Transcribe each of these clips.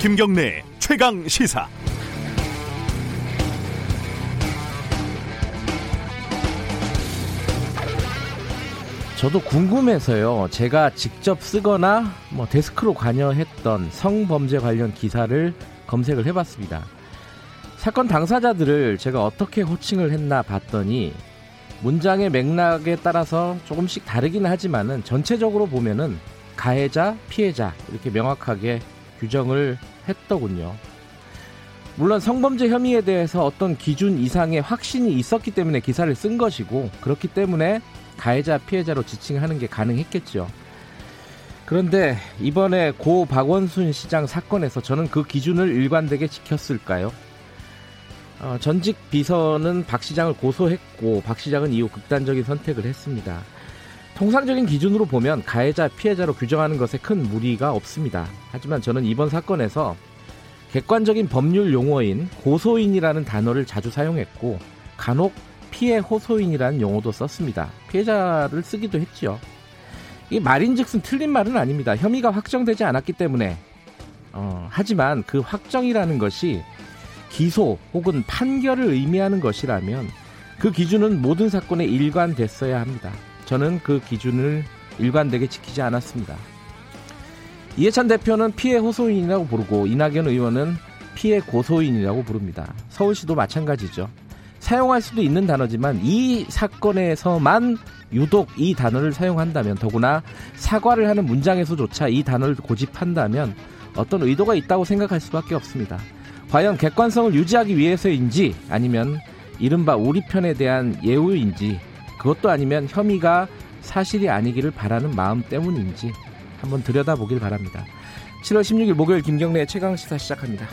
김경래 최강 시사. 저도 궁금해서요. 제가 직접 쓰거나 뭐 데스크로 관여했던 성범죄 관련 기사를 검색을 해봤습니다. 사건 당사자들을 제가 어떻게 호칭을 했나 봤더니 문장의 맥락에 따라서 조금씩 다르긴 하지만은 전체적으로 보면은 가해자, 피해자 이렇게 명확하게 규정을 했더군요. 물론 성범죄 혐의에 대해서 어떤 기준 이상의 확신이 있었기 때문에 기사를 쓴 것이고 그렇기 때문에 가해자, 피해자로 지칭하는 게 가능했겠죠. 그런데 이번에 고 박원순 시장 사건에서 저는 그 기준을 일관되게 지켰을까요? 어, 전직 비서는 박 시장을 고소했고 박 시장은 이후 극단적인 선택을 했습니다. 통상적인 기준으로 보면 가해자, 피해자로 규정하는 것에 큰 무리가 없습니다. 하지만 저는 이번 사건에서 객관적인 법률 용어인 고소인이라는 단어를 자주 사용했고 간혹 피해 호소인이라는 용어도 썼습니다. 피해자를 쓰기도 했지요. 이 말인즉슨 틀린 말은 아닙니다. 혐의가 확정되지 않았기 때문에 어, 하지만 그 확정이라는 것이 기소 혹은 판결을 의미하는 것이라면 그 기준은 모든 사건에 일관됐어야 합니다. 저는 그 기준을 일관되게 지키지 않았습니다. 이해찬 대표는 피해 호소인이라고 부르고 이낙연 의원은 피해 고소인이라고 부릅니다. 서울시도 마찬가지죠. 사용할 수도 있는 단어지만 이 사건에서만 유독 이 단어를 사용한다면 더구나 사과를 하는 문장에서조차 이 단어를 고집한다면 어떤 의도가 있다고 생각할 수밖에 없습니다. 과연 객관성을 유지하기 위해서인지 아니면 이른바 우리 편에 대한 예우인지 그것도 아니면 혐의가 사실이 아니기를 바라는 마음 때문인지 한번 들여다보길 바랍니다. 7월 16일 목요일 김경래의 최강 시사 시작합니다.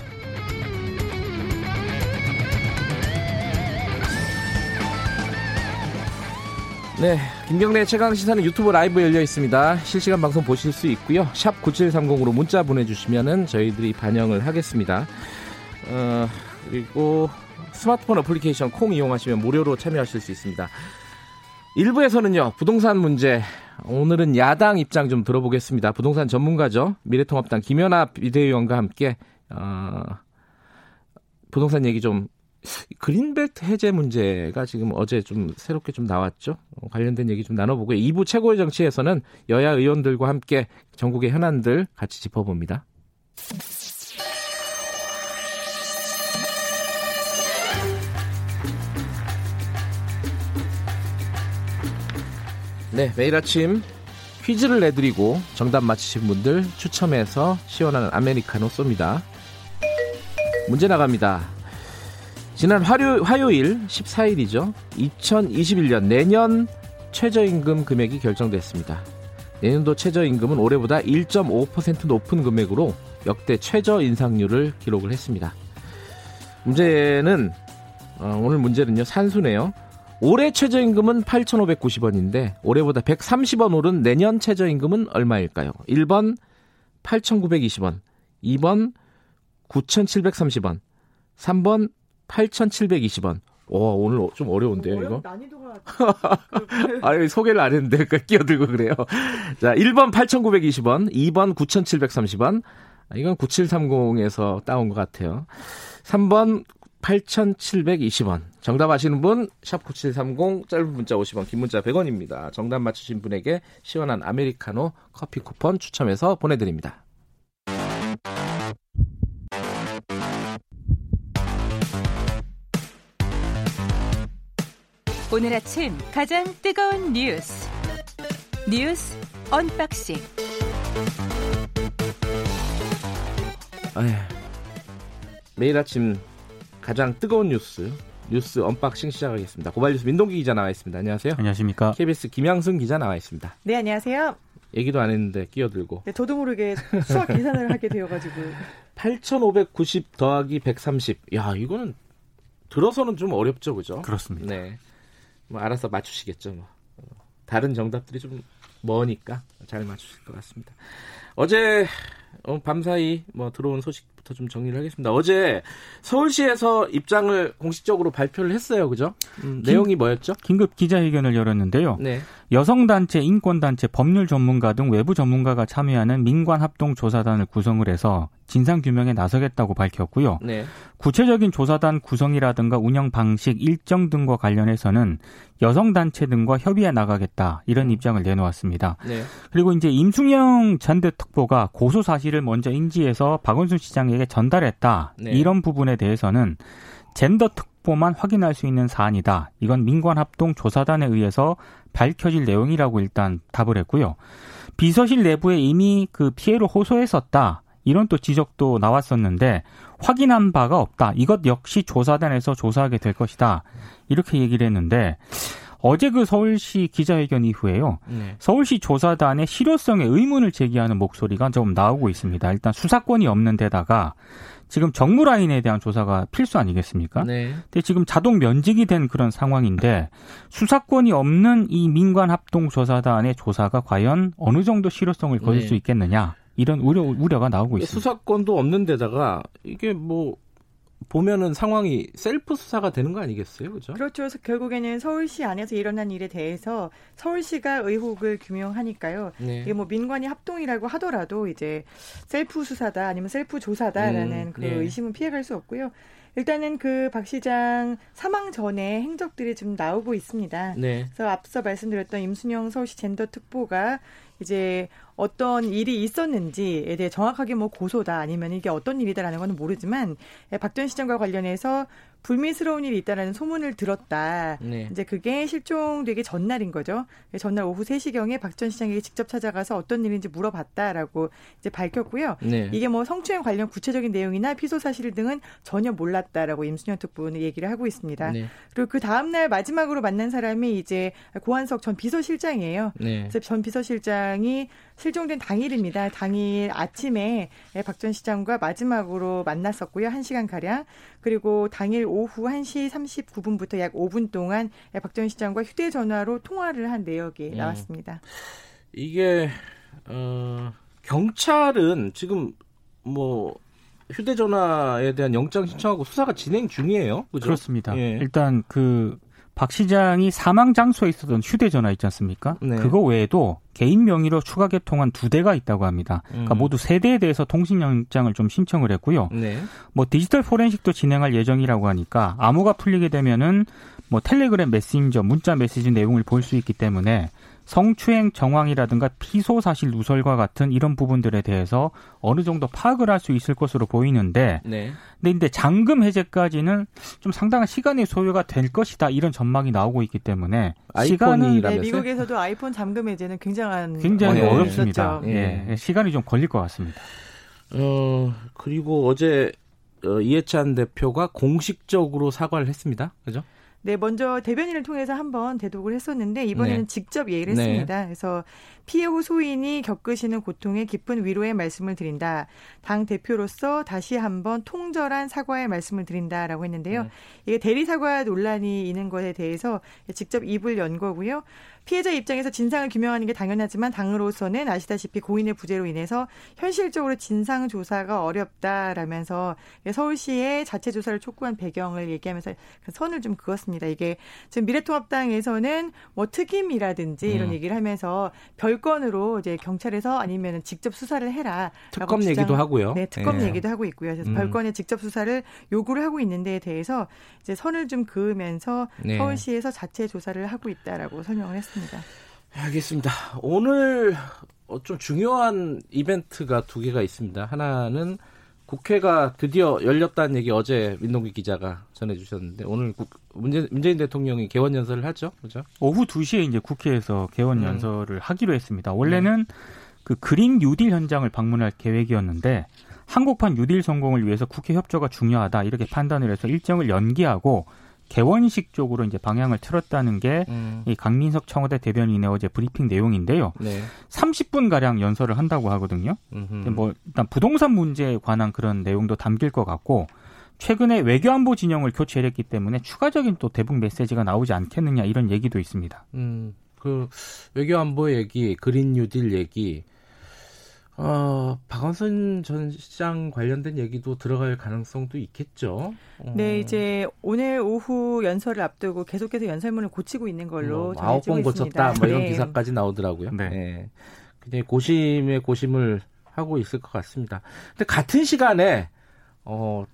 네, 김경래 최강 시사는 유튜브 라이브 열려 있습니다. 실시간 방송 보실 수 있고요. 샵 9730으로 문자 보내주시면은 저희들이 반영을 하겠습니다. 어, 그리고 스마트폰 어플리케이션 콩 이용하시면 무료로 참여하실 수 있습니다. 1부에서는요, 부동산 문제, 오늘은 야당 입장 좀 들어보겠습니다. 부동산 전문가죠. 미래통합당 김연아 비대위원과 함께, 어, 부동산 얘기 좀, 그린벨트 해제 문제가 지금 어제 좀 새롭게 좀 나왔죠. 어, 관련된 얘기 좀 나눠보고, 2부 최고의 정치에서는 여야 의원들과 함께 전국의 현안들 같이 짚어봅니다. 네, 매일 아침 퀴즈를 내드리고 정답 맞히신 분들 추첨해서 시원한 아메리카노 쏩니다. 문제 나갑니다. 지난 화요, 화요일 14일이죠. 2021년 내년 최저임금 금액이 결정됐습니다. 내년도 최저임금은 올해보다 1.5% 높은 금액으로 역대 최저 인상률을 기록을 했습니다. 문제는 어, 오늘 문제는요 산수네요. 올해 최저임금은 8,590원인데 올해보다 130원 오른 내년 최저임금은 얼마일까요? 1번 8,920원, 2번 9,730원, 3번 8,720원. 와, 오늘 좀 어려운데요, 이거? 난이도가. 아, 소개를 안 했는데, 그 끼어들고 그래요. 자, 1번 8,920원, 2번 9,730원. 이건 9730에서 따온 것 같아요. 3번 8,720원. 정답 아시는 분, 샵9730, 짧은 문자 50원, 긴 문자 100원입니다. 정답 맞추신 분에게 시원한 아메리카노 커피 쿠폰 추첨해서 보내드립니다. 오늘 아침 가장 뜨거운 뉴스. 뉴스 unboxing. 아휴, 매일 아침 가장 뜨거운 뉴스 뉴스 unboxing 시작하겠습니다. 고발뉴스 민동기 기자 나와 있습니다. 안녕하세요. 안녕하십니까. KBS 김양순 기자 나와 있습니다. 네, 안녕하세요. 얘기도 안 했는데 끼어들고. 네, 저도 모르게 수학 계산을 하게 되어가지고. 8,590 더하기 130. 야, 이거는 들어서는 좀 어렵죠, 그죠? 그렇습니다. 네. 뭐 알아서 맞추시겠죠, 뭐. 어, 다른 정답들이 좀 머니까 잘 맞추실 것 같습니다. 어제 어, 밤사이 뭐 들어온 소식 부터 좀 정리를 하겠습니다. 어제 서울시에서 입장을 공식적으로 발표를 했어요, 그죠? 음, 긴, 내용이 뭐였죠? 긴급 기자회견을 열었는데요. 네. 여성단체, 인권단체, 법률 전문가 등 외부 전문가가 참여하는 민관합동조사단을 구성을 해서 진상 규명에 나서겠다고 밝혔고요. 네. 구체적인 조사단 구성이라든가 운영 방식, 일정 등과 관련해서는 여성 단체 등과 협의해 나가겠다 이런 입장을 내놓았습니다. 네. 그리고 이제 임승영 전대 특보가 고소 사실을 먼저 인지해서 박원순 시장에게 전달했다 네. 이런 부분에 대해서는 젠더 특 보만 확인할 수 있는 사안이다. 이건 민관합동 조사단에 의해서 밝혀질 내용이라고 일단 답을 했고요. 비서실 내부에 이미 그 피해를 호소했었다. 이런 또 지적도 나왔었는데 확인한 바가 없다. 이것 역시 조사단에서 조사하게 될 것이다. 이렇게 얘기를 했는데 어제 그 서울시 기자회견 이후에요. 네. 서울시 조사단의 실효성에 의문을 제기하는 목소리가 좀 나오고 있습니다. 일단 수사권이 없는 데다가 지금 정무 라인에 대한 조사가 필수 아니겠습니까? 네. 근데 지금 자동 면직이 된 그런 상황인데 수사권이 없는 이 민관 합동 조사단의 조사가 과연 어느 정도 실효성을 거둘 네. 수 있겠느냐 이런 우려 우려가 나오고 있습니다. 수사권도 없는 데다가 이게 뭐 보면은 상황이 셀프 수사가 되는 거 아니겠어요, 그죠? 그렇죠. 그래서 결국에는 서울시 안에서 일어난 일에 대해서 서울시가 의혹을 규명하니까요. 네. 이게 뭐 민관이 합동이라고 하더라도 이제 셀프 수사다 아니면 셀프 조사다라는 음, 그 예. 의심은 피해갈 수 없고요. 일단은 그 박 시장 사망 전에 행적들이 좀 나오고 있습니다. 네. 그래서 앞서 말씀드렸던 임순영 서울시 젠더 특보가 이제 어떤 일이 있었는지에 대해 정확하게 뭐 고소다 아니면 이게 어떤 일이다라는 건 모르지만 예, 박전 시장과 관련해서 불미스러운 일이 있다라는 소문을 들었다. 네. 이제 그게 실종되기 전날인 거죠. 예, 전날 오후 3시경에 박 전 시장에게 직접 찾아가서 어떤 일인지 물어봤다라고 이제 밝혔고요. 네. 이게 뭐 성추행 관련 구체적인 내용이나 피소 사실 등은 전혀 몰랐다라고 임순영 특보는 얘기를 하고 있습니다. 네. 그리고 그 다음날 마지막으로 만난 사람이 이제 고한석 전 비서실장이에요. 네. 그래서 전 비서실장이 실종된 당일입니다. 당일 아침에 박 전 시장과 마지막으로 만났었고요. 1시간 가량. 그리고 당일 오후 1시 39분부터 약 5분 동안 박전 시장과 휴대전화로 통화를 한 내역이 음. 나왔습니다. 이게 어 경찰은 지금 뭐 휴대전화에 대한 영장 신청하고 수사가 진행 중이에요. 그죠? 그렇습니다. 예. 일단 그 박 시장이 사망 장소에 있었던 휴대전화 있지 않습니까? 네. 그거 외에도 개인 명의로 추가 개통한 두 대가 있다고 합니다. 그러니까 음. 모두 세 대에 대해서 통신영장을 좀 신청을 했고요. 네. 뭐 디지털 포렌식도 진행할 예정이라고 하니까 암호가 풀리게 되면은 뭐 텔레그램 메신저, 문자 메시지 내용을 볼 수 있기 때문에 성추행 정황이라든가 피소 사실 누설과 같은 이런 부분들에 대해서 어느 정도 파악을 할 수 있을 것으로 보이는데 네. 근데 이제 잔금 해제까지는 좀 상당한 시간의 소요가 될 것이다 이런 전망이 나오고 있기 때문에 시간은 네, 라면서요? 미국에서도 아이폰 잠금 해제는 굉장한 굉장히 어, 네. 어렵습니다. 예. 예. 시간이 좀 걸릴 것 같습니다. 어 그리고 어제 어, 이해찬 대표가 공식적으로 사과를 했습니다. 그죠? 네, 먼저 대변인을 통해서 한번 대독을 했었는데 이번에는 네. 직접 얘기를 네. 했습니다. 그래서 피해 호소인이 겪으시는 고통에 깊은 위로의 말씀을 드린다. 당 대표로서 다시 한번 통절한 사과의 말씀을 드린다라고 했는데요. 네. 이게 대리 사과 논란이 있는 것에 대해서 직접 입을 연 거고요. 피해자 입장에서 진상을 규명하는 게 당연하지만 당으로서는 아시다시피 고인의 부재로 인해서 현실적으로 진상 조사가 어렵다라면서 서울시의 자체 조사를 촉구한 배경을 얘기하면서 선을 좀 그었습니다. 이게 지금 미래통합당에서는 뭐 특임이라든지 이런 음. 얘기를 하면서 별건으로 이제 경찰에서 아니면 직접 수사를 해라. 특검 얘기도 하고요. 네, 특검 예. 얘기도 하고 있고요. 그래서 음. 별건의 직접 수사를 요구를 하고 있는 데에 대해서 이제 선을 좀 그으면서 네. 서울시에서 자체 조사를 하고 있다라고 설명을 했습니다. 알겠습니다. 오늘 어, 좀 중요한 이벤트가 두 개가 있습니다. 하나는 국회가 드디어 열렸다는 얘기 어제 민동기 기자가 전해주셨는데 오늘 국, 문재, 문재인 대통령이 개원 연설을 하죠, 그죠? 오후 2시에 이제 국회에서 개원 음. 연설을 하기로 했습니다. 원래는 그 그린 뉴딜 현장을 방문할 계획이었는데 한국판 뉴딜 성공을 위해서 국회 협조가 중요하다 이렇게 판단을 해서 일정을 연기하고 개원식 쪽으로 이제 방향을 틀었다는 게이 강민석 청와대 대변인의 어제 브리핑 내용인데요. 네. 30분 가량 연설을 한다고 하거든요. 음흠. 뭐 일단 부동산 문제에 관한 그런 내용도 담길 것 같고 최근에 외교안보 진영을 교체했기 때문에 추가적인 또 대북 메시지가 나오지 않겠느냐 이런 얘기도 있습니다. 음, 그 외교안보 얘기, 그린 뉴딜 얘기, 어, 박원순 전 시장 관련된 얘기도 들어갈 가능성도 있겠죠. 어, 네, 이제 오늘 오후 연설을 앞두고 계속해서 연설문을 고치고 있는 걸로 뭐 아홉 전해지고 번 있습니다. 고쳤다, 뭐 이런 네. 기사까지 나오더라고요. 네. 예. 굉장히 고심에 고심을 하고 있을 것 같습니다. 근데 같은 시간에 어,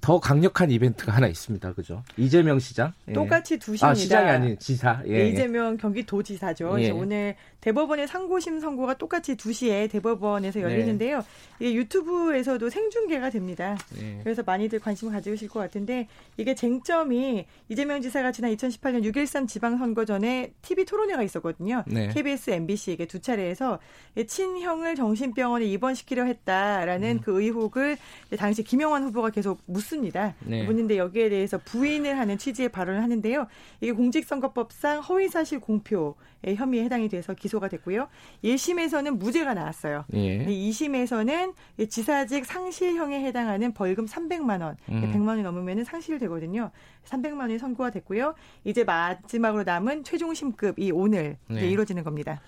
더 강력한 이벤트가 하나 있습니다. 그죠? 이재명 시장. 예. 똑같이 2시입니다. 아, 시장이 아닌 지사. 예, 네, 이재명 경기도지사죠. 예. 오늘 대법원의 상고심 선고가 똑같이 2시에 대법원에서 네. 열리는데요. 네. 이게 유튜브에서도 생중계가 됩니다. 네. 그래서 많이들 관심을 가지실 것 같은데 이게 쟁점이 이재명 지사가 지난 2018년 6.13 지방선거 전에 TV 토론회가 있었거든요. 네. KBS, MBC에게 두 차례에서 친형을 정신병원에 입원시키려 했다라는 음. 그 의혹을 당시 김영환 후보가 계속 묻습니다. 네. 묻는데 여기에 대해서 부인을 하는 취지의 발언을 하는데요. 이게 공직선거법상 허위사실 공표 혐의에 해당이 돼서 기소가 됐고요. 1심에서는 무죄가 나왔어요. 예. 2심에서는 지사직 상실형에 해당하는 벌금 300만 원, 음. 100만 원이 넘으면 상실되거든요. 300만 원이 선고가 됐고요. 이제 마지막으로 남은 최종 심급이 오늘 네. 이루어지는 겁니다.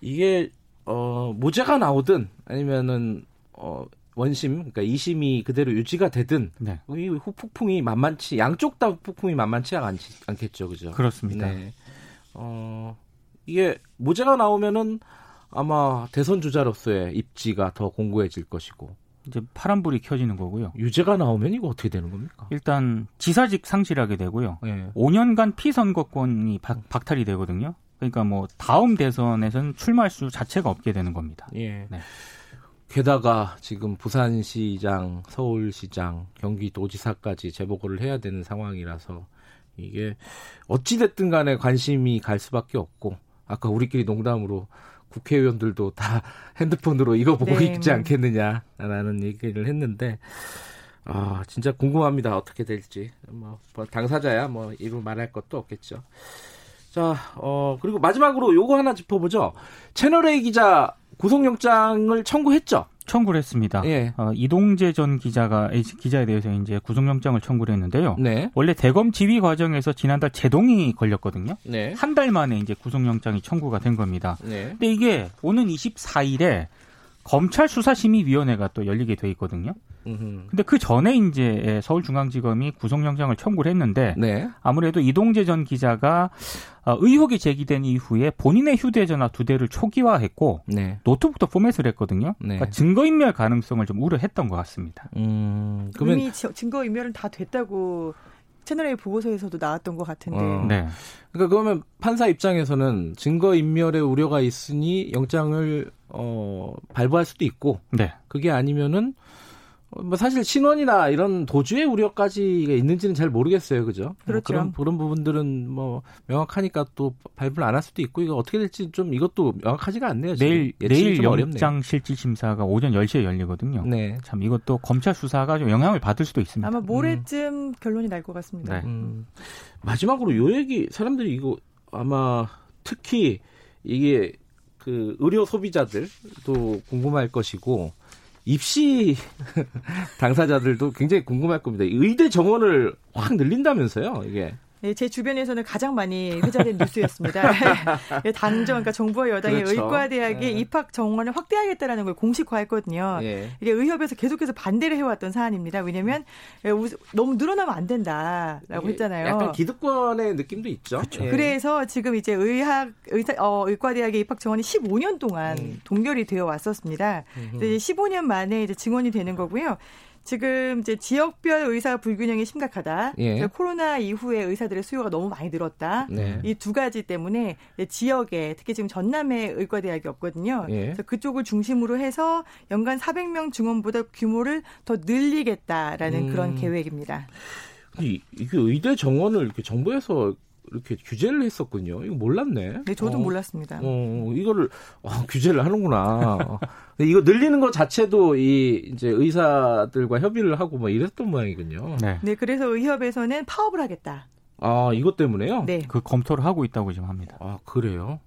이게 어, 무죄가 나오든 아니면은 어, 원심, 그러니까 2심이 그대로 유지가 되든 네. 이 후폭풍이 만만치 양쪽 다 후폭풍이 만만치 않지, 않겠죠, 그죠? 그렇습니다. 네. 어, 이게 무죄가 나오면은 아마 대선 주자로서의 입지가 더 공고해질 것이고 이제 파란불이 켜지는 거고요. 유죄가 나오면 이거 어떻게 되는 겁니까? 일단 지사직 상실하게 되고요. 네. 5년간 피선거권이 박, 박탈이 되거든요. 그러니까 뭐 다음 대선에서는 출마할 수 자체가 없게 되는 겁니다. 예. 네. 게다가 지금 부산시장, 서울시장, 경기도지사까지 재보고를 해야 되는 상황이라서 이게 어찌됐든 간에 관심이 갈 수밖에 없고 아까 우리끼리 농담으로 국회의원들도 다 핸드폰으로 이거 보고 네. 있지 않겠느냐라는 얘기를 했는데 아 진짜 궁금합니다 어떻게 될지 뭐, 뭐 당사자야 뭐 이루 말할 것도 없겠죠. 자, 어 그리고 마지막으로 요거 하나 짚어보죠. 채널 A 기자 구속영장을 청구했죠. 청구를 했습니다. 예. 어, 이동재 전 기자가 기자에 대해서 이제 구속영장을 청구를 했는데요. 네. 원래 대검 지휘 과정에서 지난달 제동이 걸렸거든요. 네. 한달 만에 이제 구속영장이 청구가 된 겁니다. 네. 근데 이게 오는 24일에 검찰 수사심의위원회가 또 열리게 돼 있거든요. 근데 그 전에 이제 서울중앙지검이 구속영장을 청구를 했는데 네. 아무래도 이동재 전 기자가 어, 의혹이 제기된 이후에 본인의 휴대전화 두 대를 초기화했고 네. 노트북도 포맷을 했거든요. 네. 그러니까 증거인멸 가능성을 좀 우려했던 것 같습니다. 음, 그러면 이미 증거인멸은 다 됐다고 채널A 보고서에서도 나왔던 것 같은데. 어. 네. 그러니까 그러면 판사 입장에서는 증거 인멸의 우려가 있으니 영장을 어 발부할 수도 있고, 네. 그게 아니면은 뭐 사실 신원이나 이런 도주의 우려까지 있는지는 잘 모르겠어요, 그죠? 뭐 그렇죠. 뭐 그런 그런 부분들은 뭐 명확하니까 또 발부를 안 할 수도 있고 이거 어떻게 될지 좀 이것도 명확하지가 않네요. 내일 내일 영장 실질 심사가 오전 10시에 열리거든요. 네. 참 이것도 검찰 수사가 좀 영향을 받을 수도 있습니다. 아마 모레쯤 음. 결론이 날 것 같습니다. 네. 음. 마지막으로 요 얘기 사람들이 이거 아마 특히 이게 그 의료 소비자들도 궁금할 것이고 입시 당사자들도 굉장히 궁금할 겁니다. 의대 정원을 확 늘린다면서요, 이게. 네, 제 주변에서는 가장 많이 회자된 뉴스였습니다. 예, 당정, 그러니까 정부와 여당이 그렇죠. 의과대학의 네. 입학 정원을 확대하겠다라는 걸 공식화했거든요. 네. 이게 의협에서 계속해서 반대를 해왔던 사안입니다. 왜냐하면 예, 너무 늘어나면 안 된다라고 했잖아요. 약간 기득권의 느낌도 있죠. 그렇죠. 네. 그래서 지금 이제 의학 의사, 어, 의과대학의 입학 정원이 15년 동안 음. 동결이 되어 왔었습니다. 음. 15년 만에 이제 증원이 되는 거고요. 지금 이제 지역별 의사 불균형이 심각하다. 예. 코로나 이후에 의사들의 수요가 너무 많이 늘었다. 네. 이두 가지 때문에 지역에 특히 지금 전남에 의과대학이 없거든요. 예. 그래서 그쪽을 중심으로 해서 연간 400명 증원보다 규모를 더 늘리겠다라는 음. 그런 계획입니다. 이게 의대 정원을 이렇게 정부에서 이렇게 규제를 했었군요. 이거 몰랐네. 네, 저도 어, 몰랐습니다. 어, 이거를 어, 규제를 하는구나. 이거 늘리는 것 자체도 이 이제 의사들과 협의를 하고 뭐 이랬던 모양이군요. 네. 네, 그래서 의협에서는 파업을 하겠다. 아, 이것 때문에요? 네. 그 검토를 하고 있다고 지금 합니다. 아, 그래요?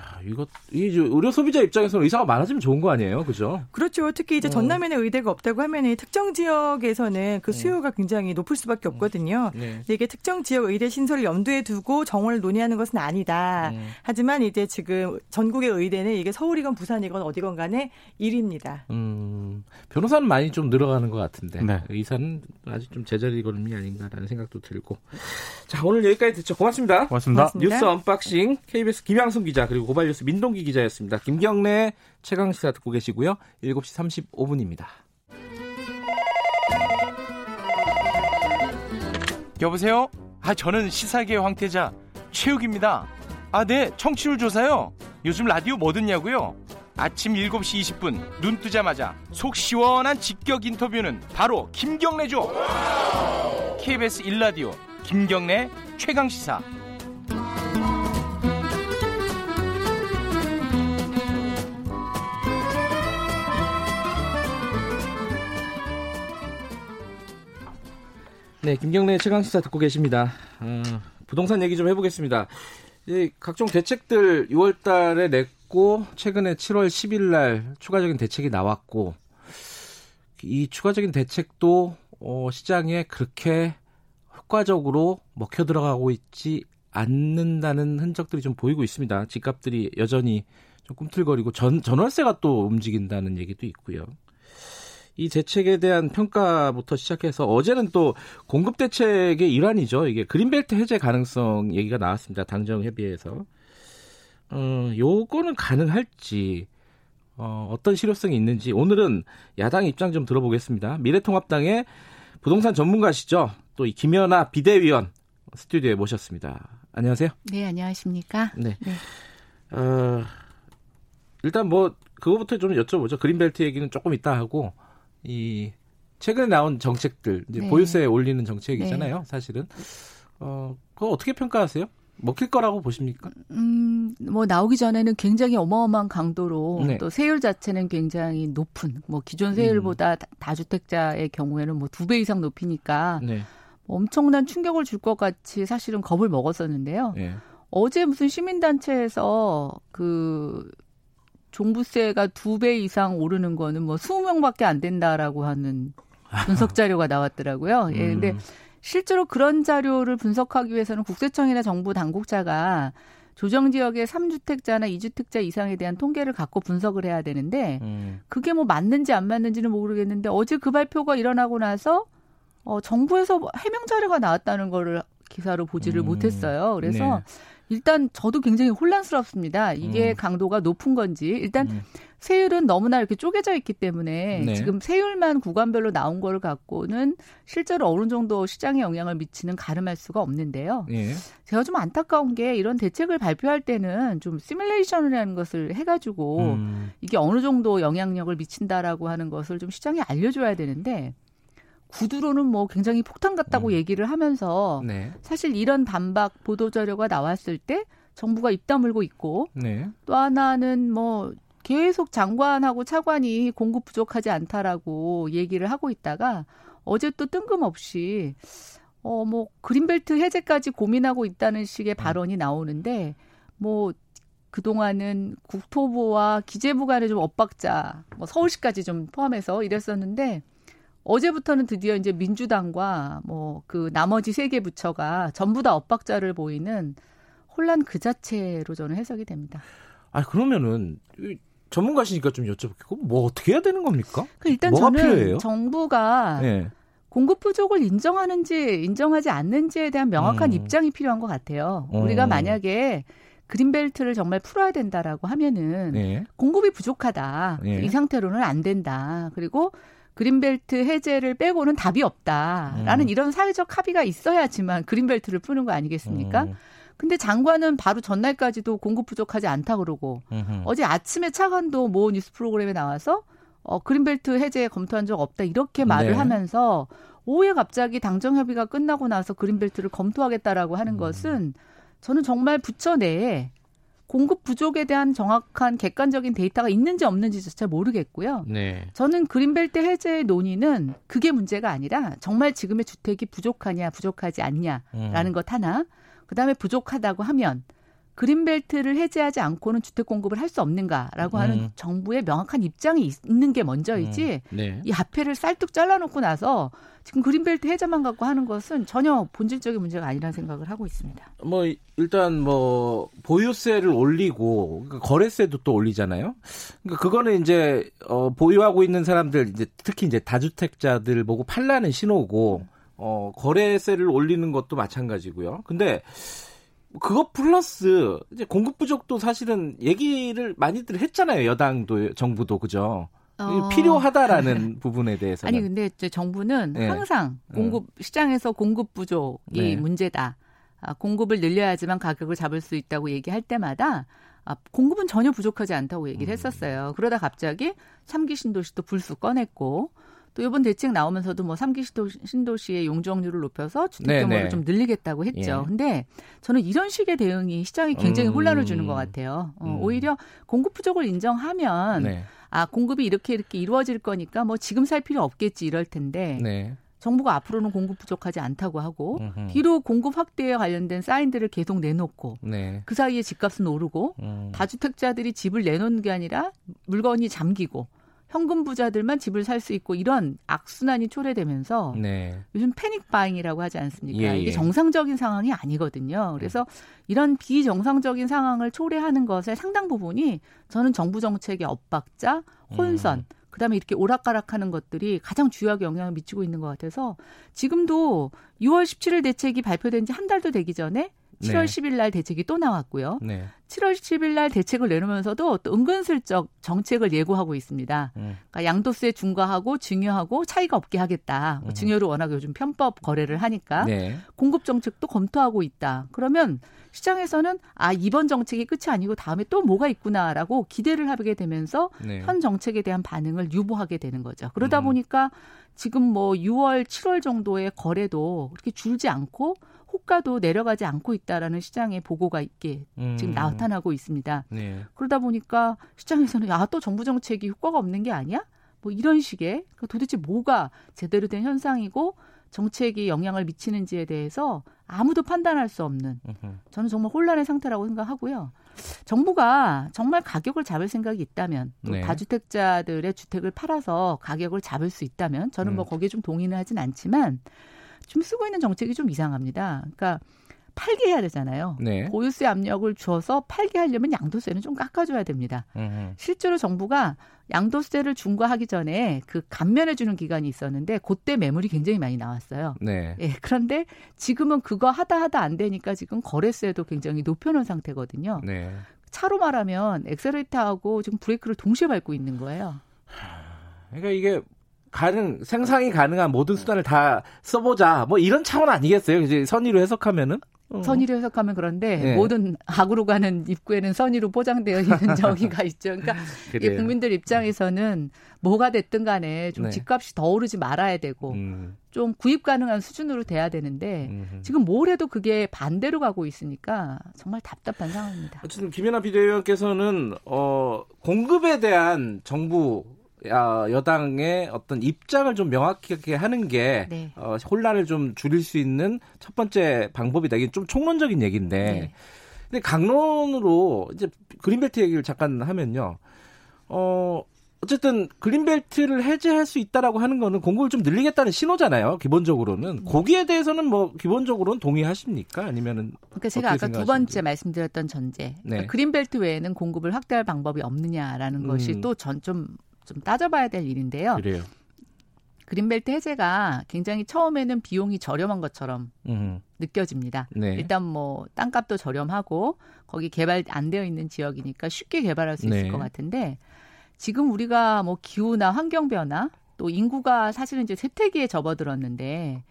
야, 이거 이 의료 소비자 입장에서는 의사가 많아지면 좋은 거 아니에요, 그죠? 그렇죠. 특히 이제 어. 전남에는 의대가 없다고 하면은 특정 지역에서는 그 네. 수요가 굉장히 높을 수밖에 없거든요. 네. 이게 특정 지역 의대 신설을 염두에 두고 정원을 논의하는 것은 아니다. 음. 하지만 이제 지금 전국의 의대는 이게 서울이건 부산이건 어디건 간에 1위입니다. 음, 변호사는 많이 좀 늘어가는 것 같은데 네. 의사는 아직 좀 제자리 걸음이 아닌가라는 생각도 들고. 자, 오늘 여기까지 듣죠. 고맙습니다. 고맙습니다. 고맙습니다. 뉴스 unboxing KBS 김양순 기자 그리고 고발뉴스 민동기 기자였습니다. 김경래 최강 시사 듣고 계시고요. 7시 35분입니다. 여보세요? 아 저는 시사계 황태자 최욱입니다. 아 네 청취율 조사요. 요즘 라디오 뭐 듣냐고요? 아침 7시 20분 눈 뜨자마자 속 시원한 직격 인터뷰는 바로 김경래죠. KBS 1라디오 김경래 최강 시사. 네, 김경래 최강 시사 듣고 계십니다. 어, 부동산 얘기 좀 해보겠습니다. 이 각종 대책들 6월달에 냈고 최근에 7월 10일 날 추가적인 대책이 나왔고 이 추가적인 대책도 어, 시장에 그렇게 효과적으로 먹혀 들어가고 있지 않는다는 흔적들이 좀 보이고 있습니다. 집값들이 여전히 좀 꿈틀거리고 전 전월세가 또 움직인다는 얘기도 있고요. 이 대책에 대한 평가부터 시작해서 어제는 또 공급 대책의 일환이죠. 이게 그린벨트 해제 가능성 얘기가 나왔습니다. 당정 협의회에서. 어, 요거는 가능할지 어, 어떤 실효성이 있는지 오늘은 야당 입장 좀 들어보겠습니다. 미래통합당의 부동산 전문가시죠. 또 이 김연아 비대위원 스튜디오에 모셨습니다. 안녕하세요. 네, 안녕하십니까? 네. 네. 어, 일단 뭐 그거부터 좀 여쭤보죠. 그린벨트 얘기는 조금 이따 하고 이 최근에 나온 정책들 이제 네. 보유세 올리는 정책이잖아요. 네. 사실은 어 그거 어떻게 평가하세요? 먹힐 거라고 보십니까? 음, 뭐 나오기 전에는 굉장히 어마어마한 강도로 네. 또 세율 자체는 굉장히 높은 뭐 기존 세율보다 음. 다주택자의 경우에는 뭐 두 배 이상 높이니까 네. 뭐 엄청난 충격을 줄 것 같이 사실은 겁을 먹었었는데요. 네. 어제 무슨 시민단체에서 그 종부세가 두 배 이상 오르는 거는 뭐 20명밖에 안 된다라고 하는 분석 자료가 나왔더라고요. 예, 근데 음. 실제로 그런 자료를 분석하기 위해서는 국세청이나 정부 당국자가 조정 지역의 3주택자나 2주택자 이상에 대한 통계를 갖고 분석을 해야 되는데 음. 그게 뭐 맞는지 안 맞는지는 모르겠는데 어제 그 발표가 일어나고 나서 어 정부에서 해명 자료가 나왔다는 거를 기사로 보지를 음. 못했어요. 그래서 네. 일단 저도 굉장히 혼란스럽습니다. 이게 음. 강도가 높은 건지 일단 음. 세율은 너무나 이렇게 쪼개져 있기 때문에 네. 지금 세율만 구간별로 나온 거를 갖고는 실제로 어느 정도 시장에 영향을 미치는 가름할 수가 없는데요. 네. 제가 좀 안타까운 게 이런 대책을 발표할 때는 좀 시뮬레이션이라는 것을 해가지고 음. 이게 어느 정도 영향력을 미친다라고 하는 것을 좀 시장에 알려줘야 되는데 구두로는 뭐 굉장히 폭탄 같다고 음. 얘기를 하면서 네. 사실 이런 반박 보도 자료가 나왔을 때 정부가 입 다물고 있고 네. 또 하나는 뭐 계속 장관하고 차관이 공급 부족하지 않다라고 얘기를 하고 있다가 어제 또 뜬금없이 어 뭐 그린벨트 해제까지 고민하고 있다는 식의 음. 발언이 나오는데 뭐 그동안은 국토부와 기재부 간의 좀 엇박자, 뭐 서울시까지 좀 포함해서 이랬었는데 어제부터는 드디어 이제 민주당과 뭐 그 나머지 세 개 부처가 전부 다 엇박자를 보이는 혼란 그 자체로 저는 해석이 됩니다. 아 그러면은 전문가시니까 좀 여쭤볼게요. 뭐 어떻게 해야 되는 겁니까? 그 일단 저는 필요해요? 정부가 네. 공급 부족을 인정하는지 인정하지 않는지에 대한 명확한 음. 입장이 필요한 것 같아요. 음. 우리가 만약에 그린벨트를 정말 풀어야 된다라고 하면은 네. 공급이 부족하다. 네. 이 상태로는 안 된다. 그리고 그린벨트 해제를 빼고는 답이 없다라는 음. 이런 사회적 합의가 있어야지만 그린벨트를 푸는 거 아니겠습니까? 음. 근데 장관은 바로 전날까지도 공급 부족하지 않다 그러고 음흠. 어제 아침에 차관도 모 뉴스 프로그램에 나와서 어 그린벨트 해제 검토한 적 없다 이렇게 말을 네. 하면서 오후에 갑자기 당정 협의가 끝나고 나서 그린벨트를 검토하겠다라고 하는 음. 것은 저는 정말 부처 내에 공급 부족에 대한 정확한 객관적인 데이터가 있는지 없는지 잘 모르겠고요. 네. 저는 그린벨트 해제의 논의는 그게 문제가 아니라 정말 지금의 주택이 부족하냐 부족하지 않냐라는 음. 것 하나. 그다음에 부족하다고 하면 그린벨트를 해제하지 않고는 주택 공급을 할 수 없는가라고 하는 음. 정부의 명확한 입장이 있는 게 먼저이지 음. 네. 이 앞에를 쌀뚝 잘라놓고 나서 지금 그린벨트 해제만 갖고 하는 것은 전혀 본질적인 문제가 아니라는 생각을 하고 있습니다. 뭐 일단 뭐 보유세를 올리고 그러니까 거래세도 또 올리잖아요. 그러니까 그거는 이제 어 보유하고 있는 사람들 이제 특히 이제 다주택자들 보고 팔라는 신호고 어 거래세를 올리는 것도 마찬가지고요. 근데 그거 플러스 이제 공급 부족도 사실은 얘기를 많이들 했잖아요. 여당도 정부도 그죠. 어... 필요하다라는 부분에 대해서 아니 근데 정부는 네. 항상 공급 시장에서 공급 부족이 네. 문제다. 아, 공급을 늘려야지만 가격을 잡을 수 있다고 얘기할 때마다 아, 공급은 전혀 부족하지 않다고 얘기를 음. 했었어요. 그러다 갑자기 3기 신도시도 불쑥 꺼냈고 또 이번 대책 나오면서도 뭐 3기 신도시, 의 용적률을 높여서 주택 네, 규모를 네. 좀 늘리겠다고 했죠. 예. 근데 저는 이런 식의 대응이 시장에 굉장히 음. 혼란을 주는 것 같아요. 어, 음. 오히려 공급 부족을 인정하면 네. 아 공급이 이렇게 이렇게 이루어질 거니까 뭐 지금 살 필요 없겠지 이럴 텐데 네. 정부가 앞으로는 공급 부족하지 않다고 하고 음흠. 뒤로 공급 확대에 관련된 사인들을 계속 내놓고 네. 그 사이에 집값은 오르고 음. 다주택자들이 집을 내놓는 게 아니라 물건이 잠기고 현금 부자들만 집을 살 수 있고 이런 악순환이 초래되면서 네. 요즘 패닉 바잉이라고 하지 않습니까? 예, 예. 이게 정상적인 상황이 아니거든요. 그래서 이런 비정상적인 상황을 초래하는 것의 상당 부분이 저는 정부 정책의 엇박자, 혼선, 음. 그다음에 이렇게 오락가락하는 것들이 가장 주요하게 영향을 미치고 있는 것 같아서 지금도 6월 17일 대책이 발표된 지 한 달도 되기 전에 7월 네. 10일 날 대책이 또 나왔고요. 네. 7월 10일 날 대책을 내놓으면서도 또 은근슬쩍 정책을 예고하고 있습니다. 음. 그러니까 양도세 중과하고 증여하고 차이가 없게 하겠다. 뭐 음. 증여를 워낙 요즘 편법 거래를 하니까 네. 공급 정책도 검토하고 있다. 그러면 시장에서는 아 이번 정책이 끝이 아니고 다음에 또 뭐가 있구나라고 기대를 하게 되면서 네. 현 정책에 대한 반응을 유보하게 되는 거죠. 그러다 음. 보니까 지금 뭐 6월, 7월 정도의 거래도 그렇게 줄지 않고 호가도 내려가지 않고 있다라는 시장의 보고가 있게 음. 지금 나타나고 있습니다. 네. 그러다 보니까 시장에서는 야또 정부 정책이 효과가 없는 게 아니야? 뭐 이런 식의 그 도대체 뭐가 제대로 된 현상이고 정책이 영향을 미치는지에 대해서 아무도 판단할 수 없는 저는 정말 혼란의 상태라고 생각하고요. 정부가 정말 가격을 잡을 생각이 있다면 또 네. 다주택자들의 주택을 팔아서 가격을 잡을 수 있다면 저는 뭐 음. 거기에 좀 동의는 하진 않지만 지금 쓰고 있는 정책이 좀 이상합니다. 그러니까 팔게 해야 되잖아요. 네. 보유세 압력을 줘서 팔게 하려면 양도세는 좀 깎아줘야 됩니다. 음흠. 실제로 정부가 양도세를 중과하기 전에 그 감면해 주는 기간이 있었는데 그때 매물이 굉장히 많이 나왔어요. 네. 예, 그런데 지금은 그거 하다 하다 안 되니까 지금 거래세도 굉장히 높여놓은 상태거든요. 네. 차로 말하면 엑셀레이터하고 지금 브레이크를 동시에 밟고 있는 거예요. 그러니까 이게 가능 생산이 가능한 모든 수단을 다 써보자 뭐 이런 차원 아니겠어요? 이제 선의로 해석하면은 어. 선의로 해석하면 그런데 네. 모든 악으로 가는 입구에는 선의로 포장되어 있는 정의가 있죠. 그러니까 국민들 입장에서는 뭐가 됐든 간에 좀 네. 집값이 더 오르지 말아야 되고 음. 좀 구입 가능한 수준으로 돼야 되는데 음흠. 지금 뭘 해도 그게 반대로 가고 있으니까 정말 답답한 상황입니다. 어쨌든 김연아 비대위원께서는 어 공급에 대한 정부 여당의 어떤 입장을 좀 명확하게 하는 게 네. 어, 혼란을 좀 줄일 수 있는 첫 번째 방법이다. 이게 좀 총론적인 얘기인데. 네. 근데 강론으로 이제 그린벨트 얘기를 잠깐 하면요. 어, 어쨌든 그린벨트를 해제할 수 있다라고 하는 거는 공급을 좀 늘리겠다는 신호잖아요. 기본적으로는 네. 거기에 대해서는 뭐 기본적으로는 동의하십니까? 아니면은 그러니까 제가 아까 두 번째 말씀드렸던 전제 네. 그러니까 그린벨트 외에는 공급을 확대할 방법이 없느냐라는 음. 것이 또 전 좀 좀 따져봐야 될 일인데요. 그래요. 그린벨트 해제가 굉장히 처음에는 비용이 저렴한 것처럼 음. 느껴집니다. 네. 일단 뭐 땅값도 저렴하고 거기 개발 안 되어 있는 지역이니까 쉽게 개발할 수 있을 네. 것 같은데 지금 우리가 뭐 기후나 환경 변화 또 인구가 사실은 이제 쇠퇴기에 접어들었는데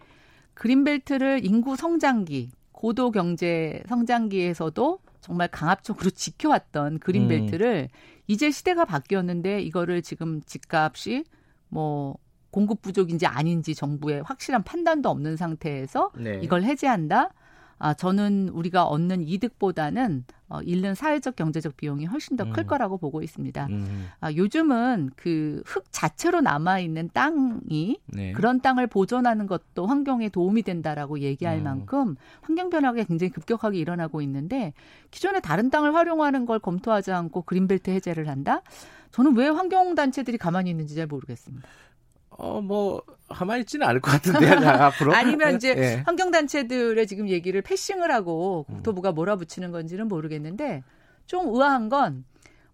그린벨트를 인구 성장기, 고도 경제 성장기에서도 정말 강압적으로 지켜왔던 그린벨트를 음. 이제 시대가 바뀌었는데 이거를 지금 집값이 뭐 공급 부족인지 아닌지 정부의 확실한 판단도 없는 상태에서 네. 이걸 해제한다. 아, 저는 우리가 얻는 이득보다는 어, 잃는 사회적 경제적 비용이 훨씬 더클 음. 거라고 보고 있습니다. 음. 아, 요즘은 그 흙 자체로 남아 있는 땅이 네. 그런 땅을 보존하는 것도 환경에 도움이 된다라고 얘기할 음. 만큼 환경 변화가 굉장히 급격하게 일어나고 있는데 기존에 다른 땅을 활용하는 걸 검토하지 않고 그린벨트 해제를 한다? 저는 왜 환경 단체들이 가만히 있는지 잘 모르겠습니다. 어, 뭐, 가만히 있지는 않을 것 같은데, 요 앞으로. 아니면 이제 네. 환경단체들의 지금 얘기를 패싱을 하고 국토부가 몰아붙이는 건지는 모르겠는데, 좀 의아한 건,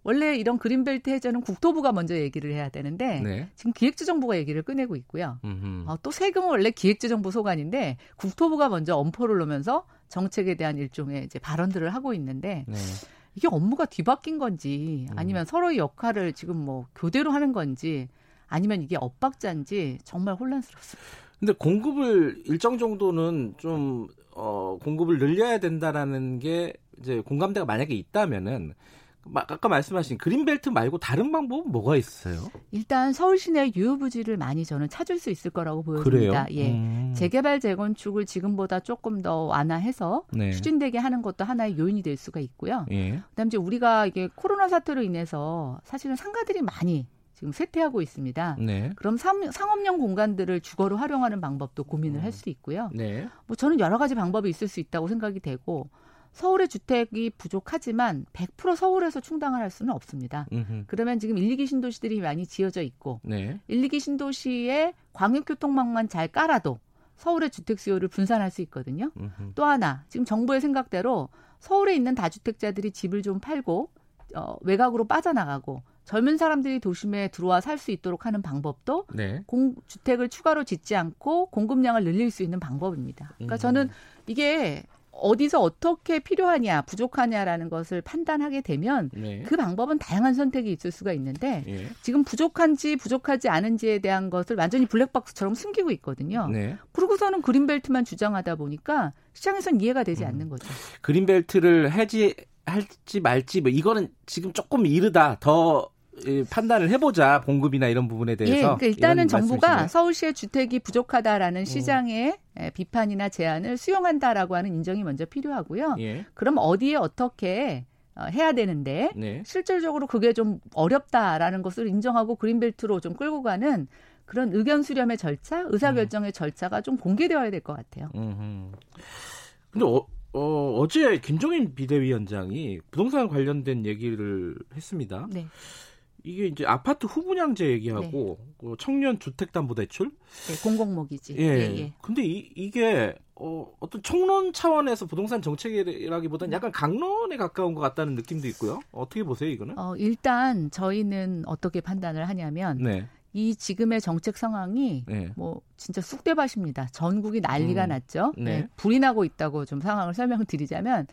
원래 이런 그린벨트 해제는 국토부가 먼저 얘기를 해야 되는데 네. 지금 기획재정부가 얘기를 꺼내고 있고요. 어, 또 세금은 원래 기획재정부 소관인데 국토부가 먼저 엄포를 놓으면서 정책에 대한 일종의 이제 발언들을 하고 있는데 네. 이게 업무가 뒤바뀐 건지 아니면 음. 서로의 역할을 지금 뭐 교대로 하는 건지 아니면 이게 엇박자인지 정말 혼란스럽습니다. 근데 공급을 일정 정도는 좀 어, 공급을 늘려야 된다라는 게 이제 공감대가 만약에 있다면은 아까 말씀하신 그린벨트 말고 다른 방법은 뭐가 있어요? 일단 서울 시내 유효부지를 많이 저는 찾을 수 있을 거라고 보여집니다. 그래요? 예. 음. 재개발 재건축을 지금보다 조금 더 완화해서 네. 추진되게 하는 것도 하나의 요인이 될 수가 있고요. 예. 그다음에 이제 우리가 이게 코로나 사태로 인해서 사실은 상가들이 많이 지금 쇠퇴하고 있습니다. 네. 그럼 상업용 공간들을 주거로 활용하는 방법도 고민을 음. 할수 있고요. 네. 뭐 저는 여러 가지 방법이 있을 수 있다고 생각이 되고 서울의 주택이 부족하지만 100% 서울에서 충당을 할 수는 없습니다. 음흠. 그러면 지금 1, 2기 신도시들이 많이 지어져 있고 네. 1, 2기 신도시에 광역교통망만 잘 깔아도 서울의 주택 수요를 분산할 수 있거든요. 음흠. 또 하나 지금 정부의 생각대로 서울에 있는 다주택자들이 집을 좀 팔고 어, 외곽으로 빠져나가고 젊은 사람들이 도심에 들어와 살 수 있도록 하는 방법도 네. 공, 주택을 추가로 짓지 않고 공급량을 늘릴 수 있는 방법입니다. 그러니까 음. 저는 이게 어디서 어떻게 필요하냐, 부족하냐라는 것을 판단하게 되면 네. 그 방법은 다양한 선택이 있을 수가 있는데 네. 지금 부족한지 부족하지 않은지에 대한 것을 완전히 블랙박스처럼 숨기고 있거든요. 네. 그러고서는 그린벨트만 주장하다 보니까 시장에선 이해가 되지 음. 않는 거죠. 그린벨트를 해지 할지 말지 뭐 이거는 지금 조금 이르다 더 판단을 해보자 공급이나 이런 부분에 대해서. 예, 그러니까 일단은 정부가 말씀이시네요. 서울시의 주택이 부족하다라는 음. 시장의 음. 비판이나 제안을 수용한다라고 하는 인정이 먼저 필요하고요. 예. 그럼 어디에 어떻게 어, 해야 되는데 네. 실질적으로 그게 좀 어렵다라는 것을 인정하고 그린벨트로 좀 끌고 가는 그런 의견 수렴의 절차, 의사결정의 음. 절차가 좀 공개되어야 될 것 같아요. 음흠. 근데 어, 어, 어 제 김종인 비대위원장이 부동산 관련된 얘기를 했습니다. 네. 이게 이제 아파트 후분양제 얘기하고 네. 그 청년 주택담보대출 네, 공공모기지. 예. 예, 예. 근데 이, 이게 어, 어떤 총론 차원에서 부동산 정책이라기보다는 약간 강론에 가까운 것 같다는 느낌도 있고요. 어떻게 보세요, 이거는? 어, 일단 저희는 어떻게 판단을 하냐면 네. 이 지금의 정책 상황이 네. 뭐 진짜 쑥대밭입니다. 전국이 난리가 음. 났죠. 네. 네. 불이 나고 있다고 좀 상황을 설명드리자면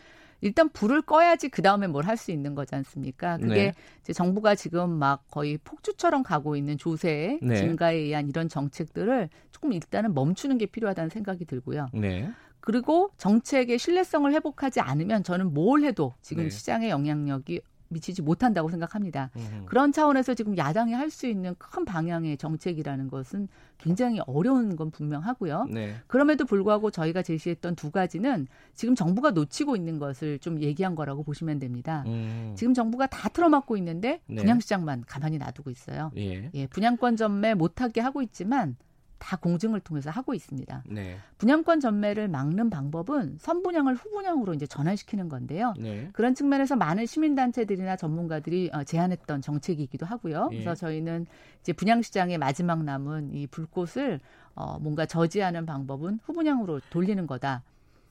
일단 불을 꺼야지 그 다음에 뭘 할 수 있는 거지 않습니까? 그게 네. 이제 정부가 지금 막 거의 폭주처럼 가고 있는 조세 네. 증가에 의한 이런 정책들을 조금 일단은 멈추는 게 필요하다는 생각이 들고요. 네. 그리고 정책의 신뢰성을 회복하지 않으면 저는 뭘 해도 지금 네. 시장의 영향력이 미치지 못한다고 생각합니다. 음. 그런 차원에서 지금 야당이 할 수 있는 큰 방향의 정책이라는 것은 굉장히 어려운 건 분명하고요. 네. 그럼에도 불구하고 저희가 제시했던 두 가지는 지금 정부가 놓치고 있는 것을 좀 얘기한 거라고 보시면 됩니다. 음. 지금 정부가 다 틀어막고 있는데 네. 분양시장만 가만히 놔두고 있어요. 예. 예 분양권 전매 못하게 하고 있지만 다 공증을 통해서 하고 있습니다. 네. 분양권 전매를 막는 방법은 선분양을 후분양으로 이제 전환시키는 건데요. 네. 그런 측면에서 많은 시민단체들이나 전문가들이 어, 제안했던 정책이기도 하고요. 네. 그래서 저희는 이제 분양시장의 마지막 남은 이 불꽃을 어, 뭔가 저지하는 방법은 후분양으로 돌리는 거다.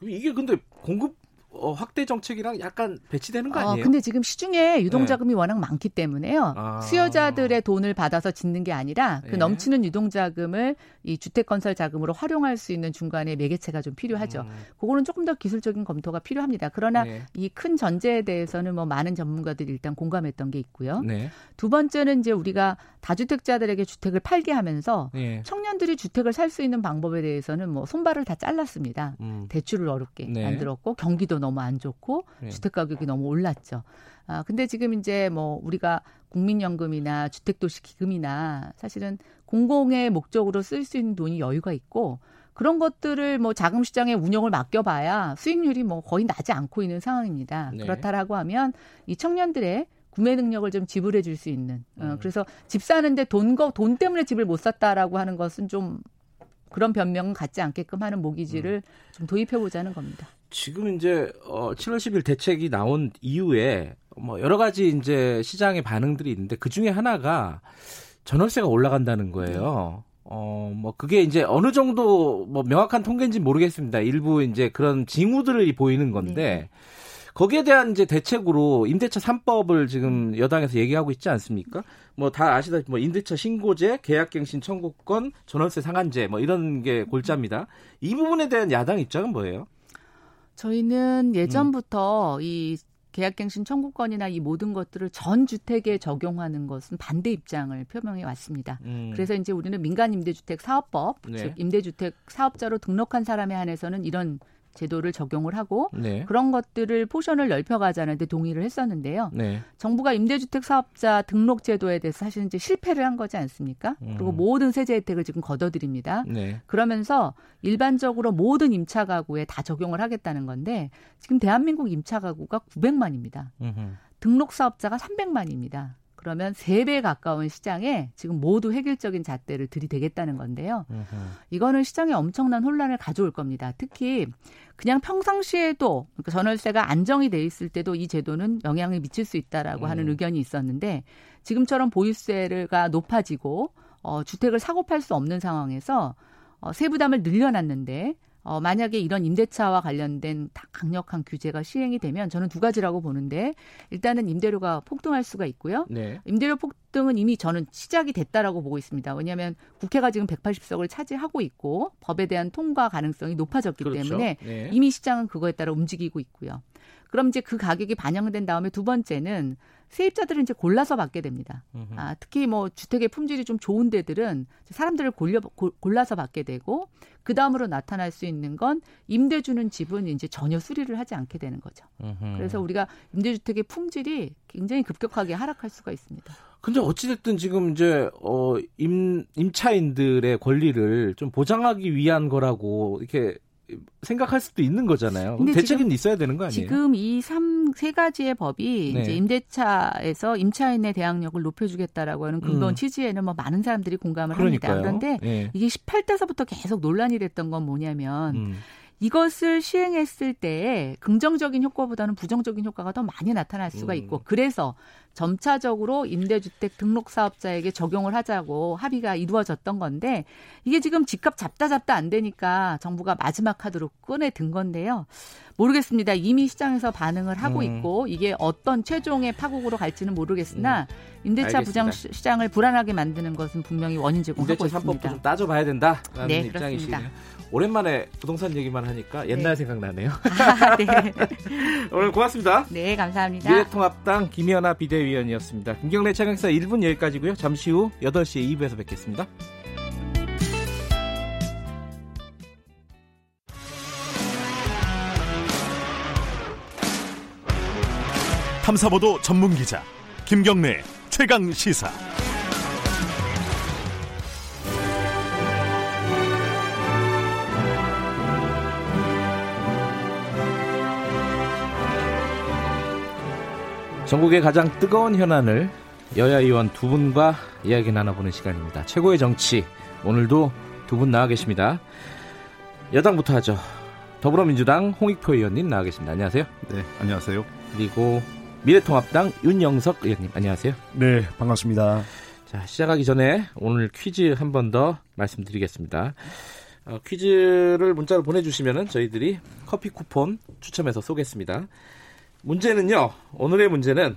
이게 근데 공급 어, 확대 정책이랑 약간 배치되는 거 어, 아니에요? 어, 근데 지금 시중에 유동 자금이 네. 워낙 많기 때문에요. 아. 수요자들의 돈을 받아서 짓는 게 아니라 그 네. 넘치는 유동 자금을 이 주택 건설 자금으로 활용할 수 있는 중간에 매개체가 좀 필요하죠. 음. 그거는 조금 더 기술적인 검토가 필요합니다. 그러나 네. 이큰 전제에 대해서는 뭐 많은 전문가들이 일단 공감했던 게 있고요. 네. 두 번째는 이제 우리가 다주택자들에게 주택을 팔게 하면서 네. 청년들이 주택을 살 수 있는 방법에 대해서는 뭐 손발을 다 잘랐습니다. 음. 대출을 어렵게 네. 만들었고 경기도 너무 안 좋고 네. 주택 가격이 너무 올랐죠. 아 근데 지금 이제 뭐 우리가 국민연금이나 주택도시 기금이나 사실은 공공의 목적으로 쓸 수 있는 돈이 여유가 있고 그런 것들을 뭐 자금 시장에 운영을 맡겨봐야 수익률이 뭐 거의 나지 않고 있는 상황입니다. 네. 그렇다라고 하면 이 청년들의 구매 능력을 좀 지불해 줄 수 있는. 어, 음. 그래서 집 사는데 돈, 거, 돈 때문에 집을 못 샀다라고 하는 것은 좀 그런 변명은 갖지 않게끔 하는 모기지를 음. 좀 도입해 보자는 겁니다. 지금 이제 어 7월 10일 대책이 나온 이후에 뭐 여러 가지 이제 시장의 반응들이 있는데 그 중에 하나가 전월세가 올라간다는 거예요. 어, 뭐, 그게 이제 어느 정도 뭐 명확한 통계인지 모르겠습니다. 일부 이제 그런 징후들이 보이는 건데, 네. 거기에 대한 이제 대책으로 임대차 3법을 지금 여당에서 얘기하고 있지 않습니까? 뭐 다 아시다시피 뭐 임대차 신고제, 계약갱신 청구권, 전월세 상한제 뭐 이런 게 골자입니다. 이 부분에 대한 야당 입장은 뭐예요? 저희는 예전부터 음. 이 계약갱신 청구권이나 이 모든 것들을 전 주택에 적용하는 것은 반대 입장을 표명해 왔습니다. 음. 그래서 이제 우리는 민간 임대주택 사업법, 네. 즉 임대주택 사업자로 등록한 사람에 한해서는 이런 제도를 적용을 하고 네. 그런 것들을 포션을 넓혀가자는데 동의를 했었는데요. 네. 정부가 임대주택 사업자 등록 제도에 대해서 사실 이제 실패를 한 거지 않습니까? 음. 그리고 모든 세제 혜택을 지금 걷어들입니다. 네. 그러면서 일반적으로 모든 임차 가구에 다 적용을 하겠다는 건데 지금 대한민국 임차 가구가 900만입니다. 음흠. 등록 사업자가 300만입니다. 그러면 3배 가까운 시장에 지금 모두 획일적인 잣대를 들이대겠다는 건데요. 이거는 시장에 엄청난 혼란을 가져올 겁니다. 특히 그냥 평상시에도 그러니까 전월세가 안정이 돼 있을 때도 이 제도는 영향을 미칠 수 있다라고 음. 하는 의견이 있었는데 지금처럼 보유세가 높아지고 어, 주택을 사고 팔 수 없는 상황에서 어, 세부담을 늘려놨는데 어, 만약에 이런 임대차와 관련된 강력한 규제가 시행이 되면 저는 두 가지라고 보는데 일단은 임대료가 폭등할 수가 있고요. 네. 임대료 폭등은 이미 저는 시작이 됐다라고 보고 있습니다. 왜냐하면 국회가 지금 180석을 차지하고 있고 법에 대한 통과 가능성이 높아졌기 그렇죠. 때문에 네. 이미 시장은 그거에 따라 움직이고 있고요. 그럼 이제 그 가격이 반영된 다음에 두 번째는 세입자들은 이제 골라서 받게 됩니다. 아, 특히 뭐 주택의 품질이 좀 좋은 데들은 사람들을 골려, 골라서 받게 되고 그 다음으로 나타날 수 있는 건 임대 주는 집은 이제 전혀 수리를 하지 않게 되는 거죠. 으흠. 그래서 우리가 임대주택의 품질이 굉장히 급격하게 하락할 수가 있습니다. 근데 어찌됐든 지금 이제, 어, 임, 임차인들의 권리를 좀 보장하기 위한 거라고 이렇게 생각할 수도 있는 거잖아요. 대책은 있어야 되는 거 아니에요? 지금 이삼세 가지의 법이 네. 이제 임대차에서 임차인의 대항력을 높여주겠다라고 하는 근본 음. 취지에는 뭐 많은 사람들이 공감을 그러니까요. 합니다. 그런데 네. 이게 18대서부터 계속 논란이 됐던 건 뭐냐면 음. 이것을 시행했을 때 긍정적인 효과보다는 부정적인 효과가 더 많이 나타날 수가 음. 있고 그래서 점차적으로 임대주택 등록 사업자에게 적용을 하자고 합의가 이루어졌던 건데 이게 지금 집값 잡다 잡다 안 되니까 정부가 마지막 카드로 꺼내 든 건데요. 모르겠습니다. 이미 시장에서 반응을 하고 음. 있고 이게 어떤 최종의 파국으로 갈지는 모르겠으나 음. 임대차 부정 시장을 불안하게 만드는 것은 분명히 원인 제공하고 있습니다. 임대차 3법도 좀 따져봐야 된다라는 네, 입장이시네요. 오랜만에 부동산 얘기만 하니까 옛날 네. 생각나네요. 아, 네. 오늘 고맙습니다. 네, 감사합니다. 미래통합당 김연아 비대위원이었습니다. 김경래 차강사 1분 여기까지고요. 잠시 후 8시에 2부에서 뵙겠습니다. 탐사보도 전문 기자 김경래 최강 시사. 전국의 가장 뜨거운 현안을 여야 의원 두 분과 이야기 나눠보는 시간입니다. 최고의 정치 오늘도 두 분 나와 계십니다. 여당부터 하죠. 더불어민주당 홍익표 의원님 나와 계십니다. 안녕하세요. 네, 안녕하세요. 그리고 미래통합당 윤영석 의원님 안녕하세요. 네, 반갑습니다. 자, 시작하기 전에 오늘 퀴즈 한 번 더 말씀드리겠습니다. 어, 퀴즈를 문자로 보내주시면 저희들이 커피 쿠폰 추첨해서 쏘겠습니다. 문제는요. 오늘의 문제는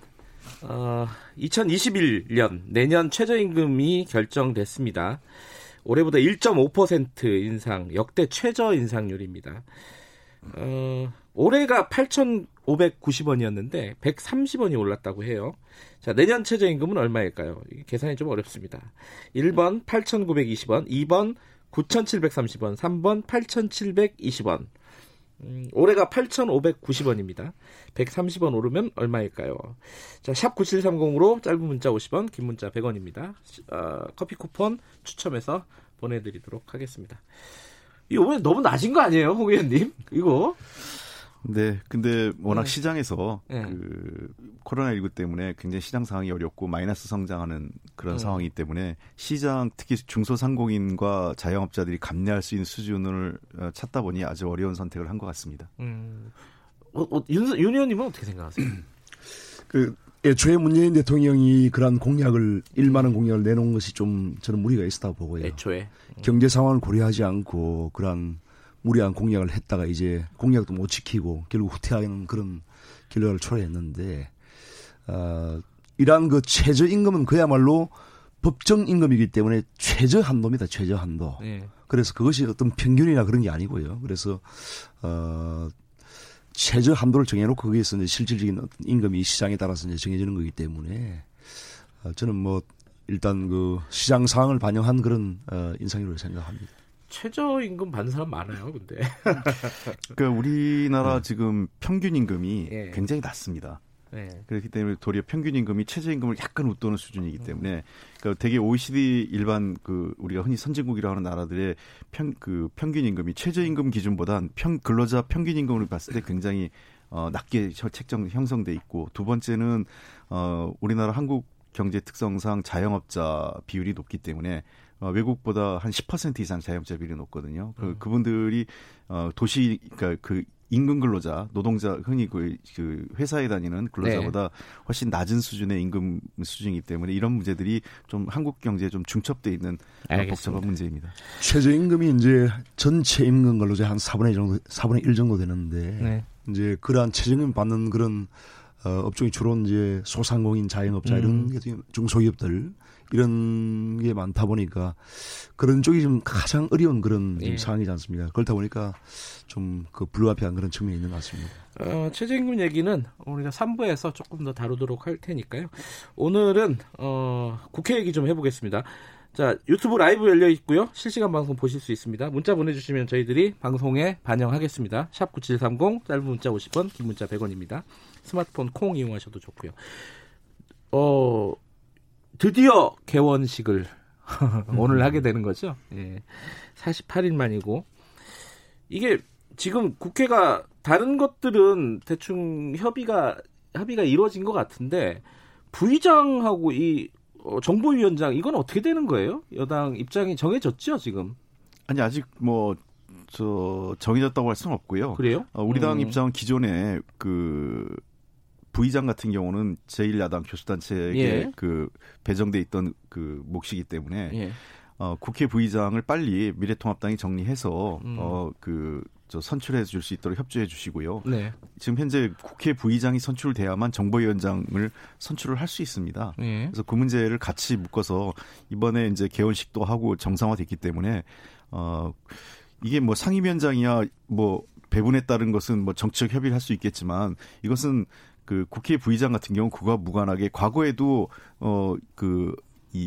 어, 2021년 내년 최저임금이 결정됐습니다. 올해보다 1.5% 인상, 역대 최저 인상률입니다. 어, 올해가 8,590원이었는데 130원이 올랐다고 해요. 자, 내년 최저임금은 얼마일까요? 계산이 좀 어렵습니다. 1번 8,920원, 2번 9,730원, 3번 8,720원. 음, 올해가 8,590원입니다. 130원 오르면 얼마일까요? 자, 샵 9730으로 짧은 문자 50원, 긴 문자 100원입니다. 어, 커피 쿠폰 추첨해서 보내드리도록 하겠습니다. 이거 너무 낮은 거 아니에요, 홍 의원님? 이거? 네, 근데 워낙 네. 시장에서 네. 그 코로나19 때문에 굉장히 시장 상황이 어렵고 마이너스 성장하는 그런 네. 상황이기 때문에 시장 특히 중소상공인과 자영업자들이 감내할 수 있는 수준을 어, 찾다 보니 아주 어려운 선택을 한 것 같습니다. 음. 어, 어, 윤, 윤 의원님은 어떻게 생각하세요? 그 애초에 문재인 대통령이 그러한 공약을 1만 원 공약을 내놓은 것이 좀 저는 무리가 있었다고 보고요. 애초에 경제 상황을 고려하지 않고 그러한 무리한 공약을 했다가 이제 공약도 못 지키고 결국 후퇴하는 그런 결과를 초래했는데 어, 이러한 그 최저 임금은 그야말로 법정 임금이기 때문에 최저 한도입니다. 최저 한도. 네. 그래서 그것이 어떤 평균이나 그런 게 아니고요. 그래서 어 최저 한도를 정해놓고 거기에서 이제 실질적인 임금이 시장에 따라서 이제 정해지는 거기 때문에 어, 저는 뭐 일단 그 시장 상황을 반영한 그런 어 인상이라고 생각합니다. 최저임금 받는 사람 많아요, 근데. 그러니까 우리나라 네. 지금 평균 임금이 예. 굉장히 낮습니다. 네. 그렇기 때문에 도리어 평균 임금이 최저 임금을 약간 웃도는 수준이기 때문에 그러니까 되게 OECD 일반 그 우리가 흔히 선진국이라고 하는 나라들의 평 그 평균 임금이 최저 임금 기준보다 평 근로자 평균 임금을 봤을 때 굉장히 어 낮게 책정 형성돼 있고 두 번째는 어 우리나라 한국 경제 특성상 자영업자 비율이 높기 때문에 어, 외국보다 한 10% 이상 자영업자 비율이 높거든요. 그, 음. 그분들이 어, 도시 그러니까 그 임금 근로자, 노동자 흔히 그, 그 회사에 다니는 근로자보다 네. 훨씬 낮은 수준의 임금 수준이기 때문에 이런 문제들이 좀 한국 경제에 좀 중첩돼 있는 알겠습니다. 복잡한 문제입니다. 최저 임금이 이제 전체 임금 근로자 한 4분의 1 정도 4분의 1 정도 되는데 네. 이제 그러한 최저임금 받는 그런 어, 업종이 주로 이제 소상공인 자영업자 음. 이런 중소기업들 이런 게 많다 보니까 그런 쪽이 좀 가장 어려운 그런 예. 상황이지 않습니까? 그렇다 보니까 좀 그 불가피한 그런 측면이 있는 것 같습니다. 어, 최저임금 얘기는 우리가 3부에서 조금 더 다루도록 할 테니까요. 오늘은 어, 국회 얘기 좀 해보겠습니다. 자, 유튜브 라이브 열려 있고요. 실시간 방송 보실 수 있습니다. 문자 보내주시면 저희들이 방송에 반영하겠습니다. 샵 9730, 짧은 문자 50원, 긴 문자 100원입니다. 스마트폰 콩 이용하셔도 좋고요. 어, 드디어 개원식을 오늘 하게 되는 거죠. 예. 48일 만이고 이게 지금 국회가 다른 것들은 대충 협의가 협의가 이루어진 것 같은데 부의장하고 이 어, 정보위원장 이건 어떻게 되는 거예요? 여당 입장이 정해졌죠 지금? 아니 아직 뭐 저 정해졌다고 할 수는 없고요. 그래요? 어, 우리 당 음. 입장은 기존에 그 부의장 같은 경우는 제1야당 교수단체에게 예. 그 배정돼 있던 그 몫이기 때문에 예. 어, 국회 부의장을 빨리 미래통합당이 정리해서 음. 어그 저 선출해 줄 수 있도록 협조해 주시고요. 네. 지금 현재 국회 부의장이 선출돼야만 정보위원장을 선출을 할 수 있습니다. 네. 그래서 그 문제를 같이 묶어서 이번에 이제 개원식도 하고 정상화됐기 때문에 어 이게 뭐 상임위원장이야 뭐 배분에 따른 것은 뭐 정치적 협의를 할 수 있겠지만 이것은 그 국회 부의장 같은 경우 그와 무관하게 과거에도 어그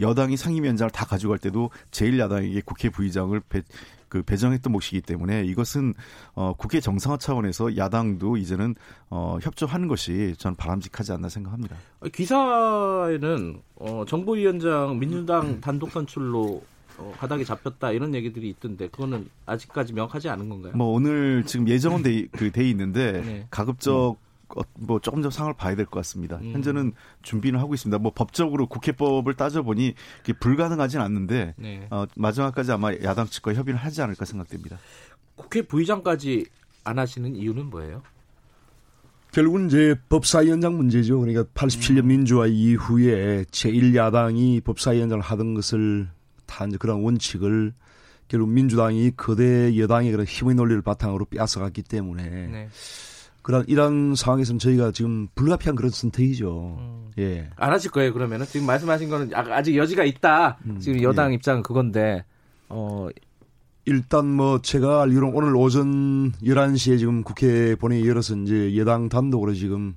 여당이 상임위원장을 다 가져갈 때도 제1야당에게 국회 부의장을 배, 그 배정했던 몫이기 때문에 이것은 어 국회 정상화 차원에서 야당도 이제는 어 협조하는 것이 저는 바람직하지 않나 생각합니다. 기사에는 어 정보위원장 민주당 단독 선출로 어, 바닥에 잡혔다 이런 얘기들이 있던데 그거는 아직까지 명확하지 않은 건가요? 뭐 오늘 지금 예정은 돼, 그 돼 있는데 네. 가급적 음. 어, 뭐 조금 더 상황을 봐야 될 것 같습니다. 음. 현재는 준비는 하고 있습니다. 뭐 법적으로 국회법을 따져보니 그게 불가능하진 않는데 네. 어, 마지막까지 아마 야당 측과 협의를 하지 않을까 생각됩니다. 국회 부의장까지 안 하시는 이유는 뭐예요? 결국은 이제 법사위원장 문제죠. 그러니까 87년 음. 민주화 이후에 제1야당이 법사위원장을 하던 것을 다 이제 그런 원칙을 결국 민주당이 거대 여당의 그런 힘의 논리를 바탕으로 빼앗아갔기 때문에 네. 그런 이런 상황에서는 저희가 지금 불가피한 그런 선택이죠. 음. 예. 안 하실 거예요 그러면은 지금 말씀하신 거는 아, 아직 여지가 있다. 음. 지금 여당 예. 입장은 그건데 어 일단 뭐 제가 알기로 오늘 오전 11시에 지금 국회 본회의 열어서 이제 여당 단독으로 지금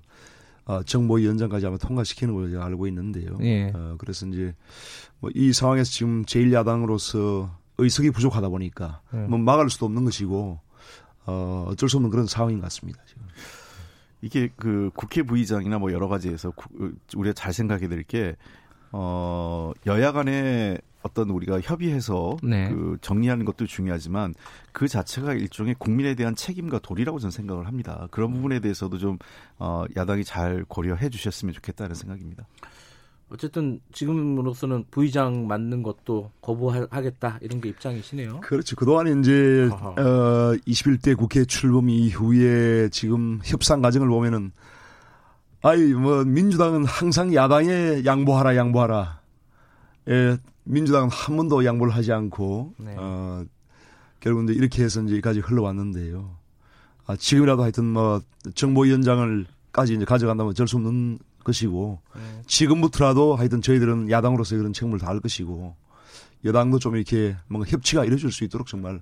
어, 정보위원장까지 아마 통과시키는 걸로 제가 알고 있는데요. 예. 어, 그래서 이제 뭐 이 상황에서 지금 제1야당으로서 의석이 부족하다 보니까 음. 뭐 막을 수도 없는 것이고 어, 어쩔 수 없는 그런 상황인 것 같습니다. 지금. 이게 그 국회 부의장이나 뭐 여러 가지에서 우리가 잘 생각해야 될게 어, 여야 간에 어떤 우리가 협의해서 네. 그 정리하는 것도 중요하지만 그 자체가 일종의 국민에 대한 책임과 도리라고 저는 생각을 합니다. 그런 부분에 대해서도 좀 어, 야당이 잘 고려해 주셨으면 좋겠다는 생각입니다. 어쨌든 지금으로서는 부의장 맡는 것도 거부하겠다 이런 게 입장이시네요. 그렇죠. 그동안 이제 어 21대 국회 출범 이후에 지금 협상 과정을 보면은 아이 뭐 민주당은 항상 야당에 양보하라 양보하라. 예, 민주당은 한 번도 양보를 하지 않고 네. 어 결국 이제 이렇게 해서 이제 까지 흘러왔는데요. 아, 지금이라도 하여튼 뭐 정보위원장을까지 이제 가져간다면 어쩔 수 없는 것이고 네. 지금부터라도 하여튼 저희들은 야당으로서 그런 책임을 다할 것이고 여당도 좀 이렇게 뭔가 협치가 이루어질 수 있도록 정말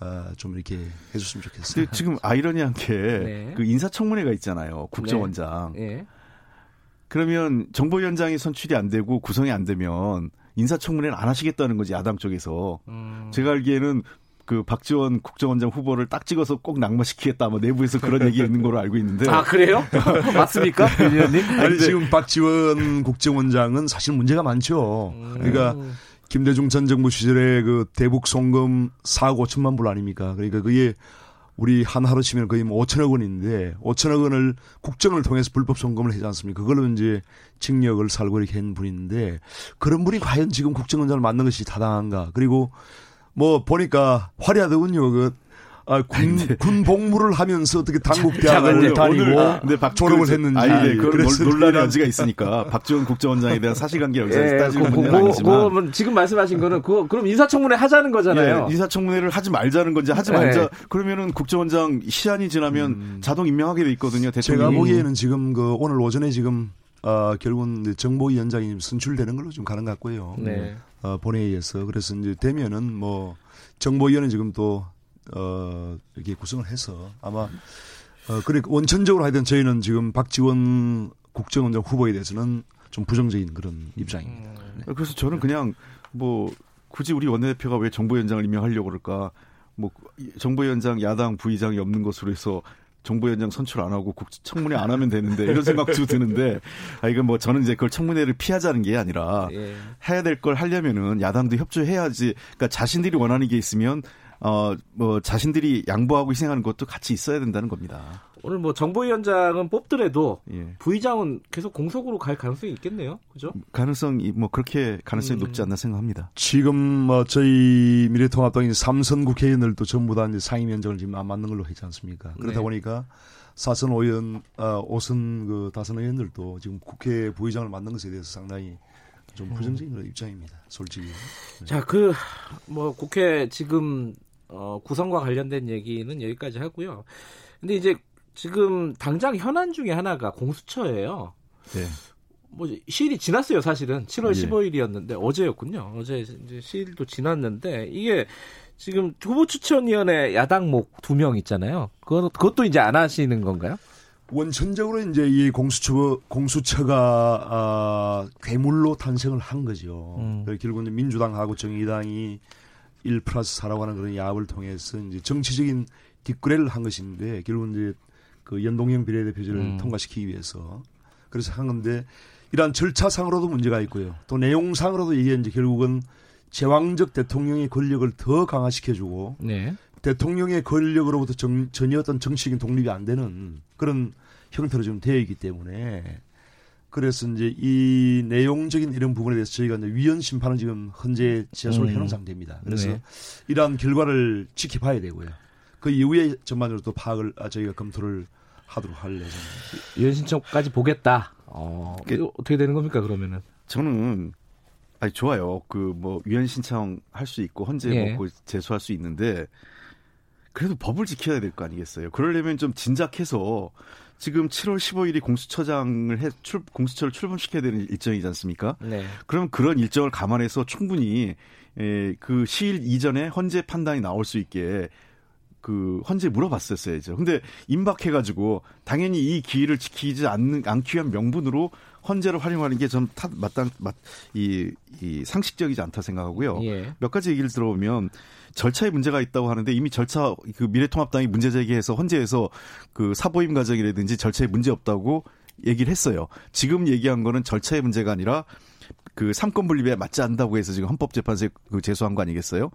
어, 좀 이렇게 해줬으면 좋겠어요. 지금 아이러니한 게그 네. 그 인사청문회가 있잖아요. 국정원장. 네. 네. 그러면 정보위원장이 선출이 안 되고 구성이 안 되면 인사청문회는 안 하시겠다는 거지 야당 쪽에서. 음. 제가 알기에는 그 박지원 국정원장 후보를 딱 찍어서 꼭 낙마시키겠다 뭐 내부에서 그런 얘기 있는 걸로 알고 있는데 아 그래요? 맞습니까? 아니 지금 박지원 국정원장은 사실 문제가 많죠. 음. 그러니까 김대중 전 정부 시절에 그 대북 송금 4억 5천만 불 아닙니까? 그러니까 그게 우리 한 하루 치면 거의 뭐 5천억 원인데 5천억 원을 국정을 통해서 불법 송금을 하지 않습니까? 그걸로 이제 징역을 살고 이렇게 한 분인데 그런 분이 과연 지금 국정원장을 맡는 것이 타당한가? 그리고 뭐 보니까 화려하더군요. 그 아, 군, 군 복무를 하면서 어떻게 당국대학을 다니고 아, 근데 박, 졸업을 했는지 아니, 네, 그래서 논란의 여지가 있으니까 박지원 국정원장에 대한 사실관계 여기서 예, 따지는 그, 문제는 아니지만 그, 지금 말씀하신 거는 그 그럼 인사청문회 하자는 거잖아요. 예, 인사청문회를 하지 말자는 건지 하지 예. 말자. 예. 그러면은 국정원장 시한이 지나면 음. 자동 임명하게 돼 있거든요. 대통령이. 제가 보기에는 지금 그 오늘 오전에 지금 어, 결국은 정보위원장이 선출되는 걸로 좀 가는 것 같고요. 네. 어, 본회의에서 그래서 이제 되면은 뭐 정보위원회 지금 또 어, 이렇게 구성을 해서 아마 어, 그러니까 원천적으로 하여튼 저희는 지금 박지원 국정원장 후보에 대해서는 좀 부정적인 그런 입장입니다. 네. 그래서 저는 그냥 뭐 굳이 우리 원내대표가 왜 정보위원장을 임명하려고 그럴까? 뭐 정보위원장 야당 부의장이 없는 것으로 해서 정보위원장 선출 안 하고 국 청문회 안 하면 되는데 이런 생각도 드는데 아 이건 뭐 저는 이제 그걸 청문회를 피하자는 게 아니라 예. 해야 될 걸 하려면은 야당도 협조해야지. 그러니까 자신들이 원하는 게 있으면 어, 뭐, 자신들이 양보하고 희생하는 것도 같이 있어야 된다는 겁니다. 오늘 뭐 정보위원장은 뽑더라도 예. 부의장은 계속 공석으로 갈 가능성이 있겠네요. 그죠? 가능성이 뭐 그렇게 가능성이 음. 높지 않나 생각합니다. 지금 뭐 저희 미래통합당인 삼선 국회의원들도 전부 다 이제 상임위원장을 지금 안 맞는 걸로 했지 않습니까? 그러다 네. 보니까 사선 의원, 어, 오선 그 다선 의원들도 지금 국회 부의장을 맡는 것에 대해서 상당히 좀 부정적인 음. 입장입니다. 솔직히. 네. 자, 그 뭐 국회 지금 어, 구성과 관련된 얘기는 여기까지 하고요. 근데 이제 지금 당장 현안 중에 하나가 공수처예요. 네. 뭐 시일이 지났어요, 사실은. 7월 예. 15일이었는데 어제였군요. 어제 이제 시일도 지났는데 이게 지금 후보 추천위원회 야당목 두 명 있잖아요. 그것 그것도 이제 안 하시는 건가요? 원천적으로 이제 이 공수처 공수처가 아, 괴물로 탄생을 한 거죠. 음. 결국은 민주당하고 정의당이 1 플러스 4라고 하는 그런 야합을 통해서 이제 정치적인 뒷거래를 한 것인데 결국은 이제 그 연동형 비례대표제를 음. 통과시키기 위해서 그래서 한 건데 이러한 절차상으로도 문제가 있고요. 또 내용상으로도 이게 이제 결국은 제왕적 대통령의 권력을 더 강화시켜주고 네. 대통령의 권력으로부터 정, 전혀 어떤 정치적인 독립이 안 되는 그런 형태로 지금 되어 있기 때문에 그래서 이제 이 내용적인 이런 부분에 대해서 저희가 이제 위헌 심판을 지금 현재 제소를 음. 해놓은 상태입니다. 그래서 네. 이러한 결과를 지켜봐야 되고요. 그 이후에 전반적으로 또 파악을 아, 저희가 검토를 하도록 할 예정입니다. 위헌 신청까지 보겠다. 어, 그, 어떻게 되는 겁니까 그러면은? 저는 아니 좋아요. 그뭐 위헌 신청 할 수 있고 헌재 예. 먹고 제소할 수 있는데 그래도 법을 지켜야 될 거 아니겠어요. 그러려면 좀 진작해서 지금 7월 15일이 공수처장을 해, 출, 공수처를 출범시켜야 되는 일정이지 않습니까? 네. 그럼 그런 일정을 감안해서 충분히 에, 그 시일 이전에 헌재 판단이 나올 수 있게 그 헌재 물어봤었어야죠. 근데 임박해가지고 당연히 이 기일을 지키지 않는 않기 위한 명분으로 헌재를 활용하는 게좀 맞다 맞이 이 상식적이지 않다 생각하고요. 예. 몇 가지 얘기를 들어보면 절차에 문제가 있다고 하는데 이미 절차 그 미래통합당이 문제 제기해서 헌재에서 그 사보임 과정이라든지 절차에 문제 없다고 얘기를 했어요. 지금 얘기한 거는 절차의 문제가 아니라 그 삼권 분립에 맞지 않는다고 해서 지금 헌법재판소에 그 제소한 거 아니겠어요?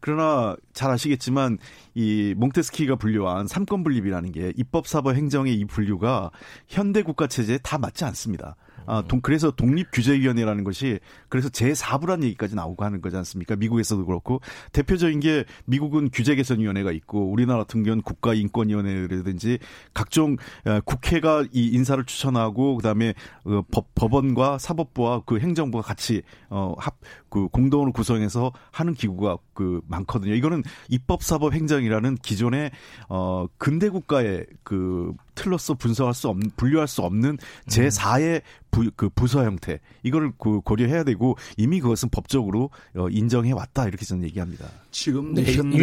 그러나 잘 아시겠지만 이 몽테스키가 분류한 삼권 분립이라는 게 입법 사법 행정의 이 분류가 현대 국가 체제에 다 맞지 않습니다. 아, 동, 그래서 독립규제위원회라는 것이 그래서 제4부란 얘기까지 나오고 하는 거지 않습니까? 미국에서도 그렇고 대표적인 게 미국은 규제개선위원회가 있고 우리나라 같은 경우는 국가인권위원회라든지 각종 어, 국회가 이 인사를 추천하고 그다음에 그 법, 법원과 사법부와 그 행정부가 같이 어, 합, 그 공동으로 구성해서 하는 기구가 그 많거든요. 이거는 입법 사법 행정이라는 기존의 어 근대 국가의 그 틀로서 분석할 수 없는 분류할 수 없는 제 4의 부, 그 부서 형태 이거를 그 고려해야 되고 이미 그것은 법적으로 어, 인정해 왔다 이렇게 저는 얘기합니다. 지금 네, 현대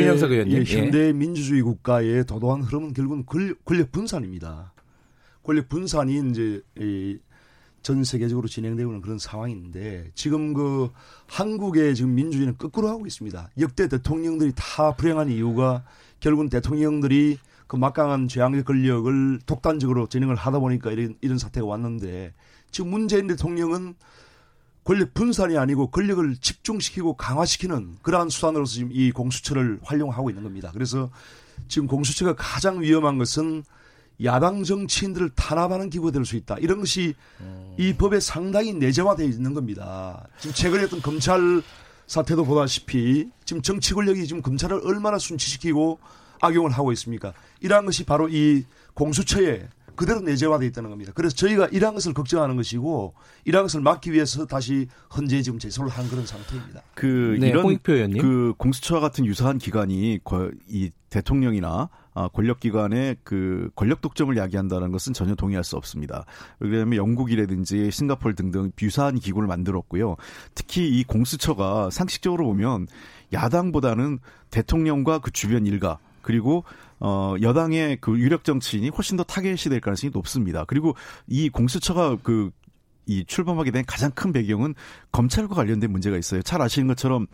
예, 현대 민주주의 국가의 도도한 흐름은 결국은 권력 분산입니다. 권력 분산이 이제 이 전 세계적으로 진행되고 있는 그런 상황인데 지금 그 한국의 지금 민주주의는 거꾸로 하고 있습니다. 역대 대통령들이 다 불행한 이유가 결국은 대통령들이 그 막강한 재앙의 권력을 독단적으로 진행을 하다 보니까 이런, 이런 사태가 왔는데 지금 문재인 대통령은 권력 분산이 아니고 권력을 집중시키고 강화시키는 그러한 수단으로서 지금 이 공수처를 활용하고 있는 겁니다. 그래서 지금 공수처가 가장 위험한 것은 야당 정치인들을 탄압하는 기구가 될 수 있다. 이런 것이 음. 이 법에 상당히 내재화되어 있는 겁니다. 지금 최근에 어떤 검찰 사태도 보다시피 지금 정치 권력이 지금 검찰을 얼마나 순치시키고 악용을 하고 있습니까? 이러한 것이 바로 이 공수처에 그대로 내재화되어 있다는 겁니다. 그래서 저희가 이러한 것을 걱정하는 것이고 이러한 것을 막기 위해서 다시 헌재 지금 제소를 한 그런 상태입니다. 그 네, 이런 그 공수처와 같은 유사한 기관이 이 대통령이나 아, 권력기관의 그 권력 독점을 야기한다는 것은 전혀 동의할 수 없습니다. 왜냐하면 영국이라든지 싱가폴 등등 유사한 기구를 만들었고요. 특히 이 공수처가 상식적으로 보면 야당보다는 대통령과 그 주변 일가 그리고 어 여당의 그 유력 정치인이 훨씬 더 타겟이 될 가능성이 높습니다. 그리고 이 공수처가 그이 출범하게 된 가장 큰 배경은 검찰과 관련된 문제가 있어요. 잘 아시는 것처럼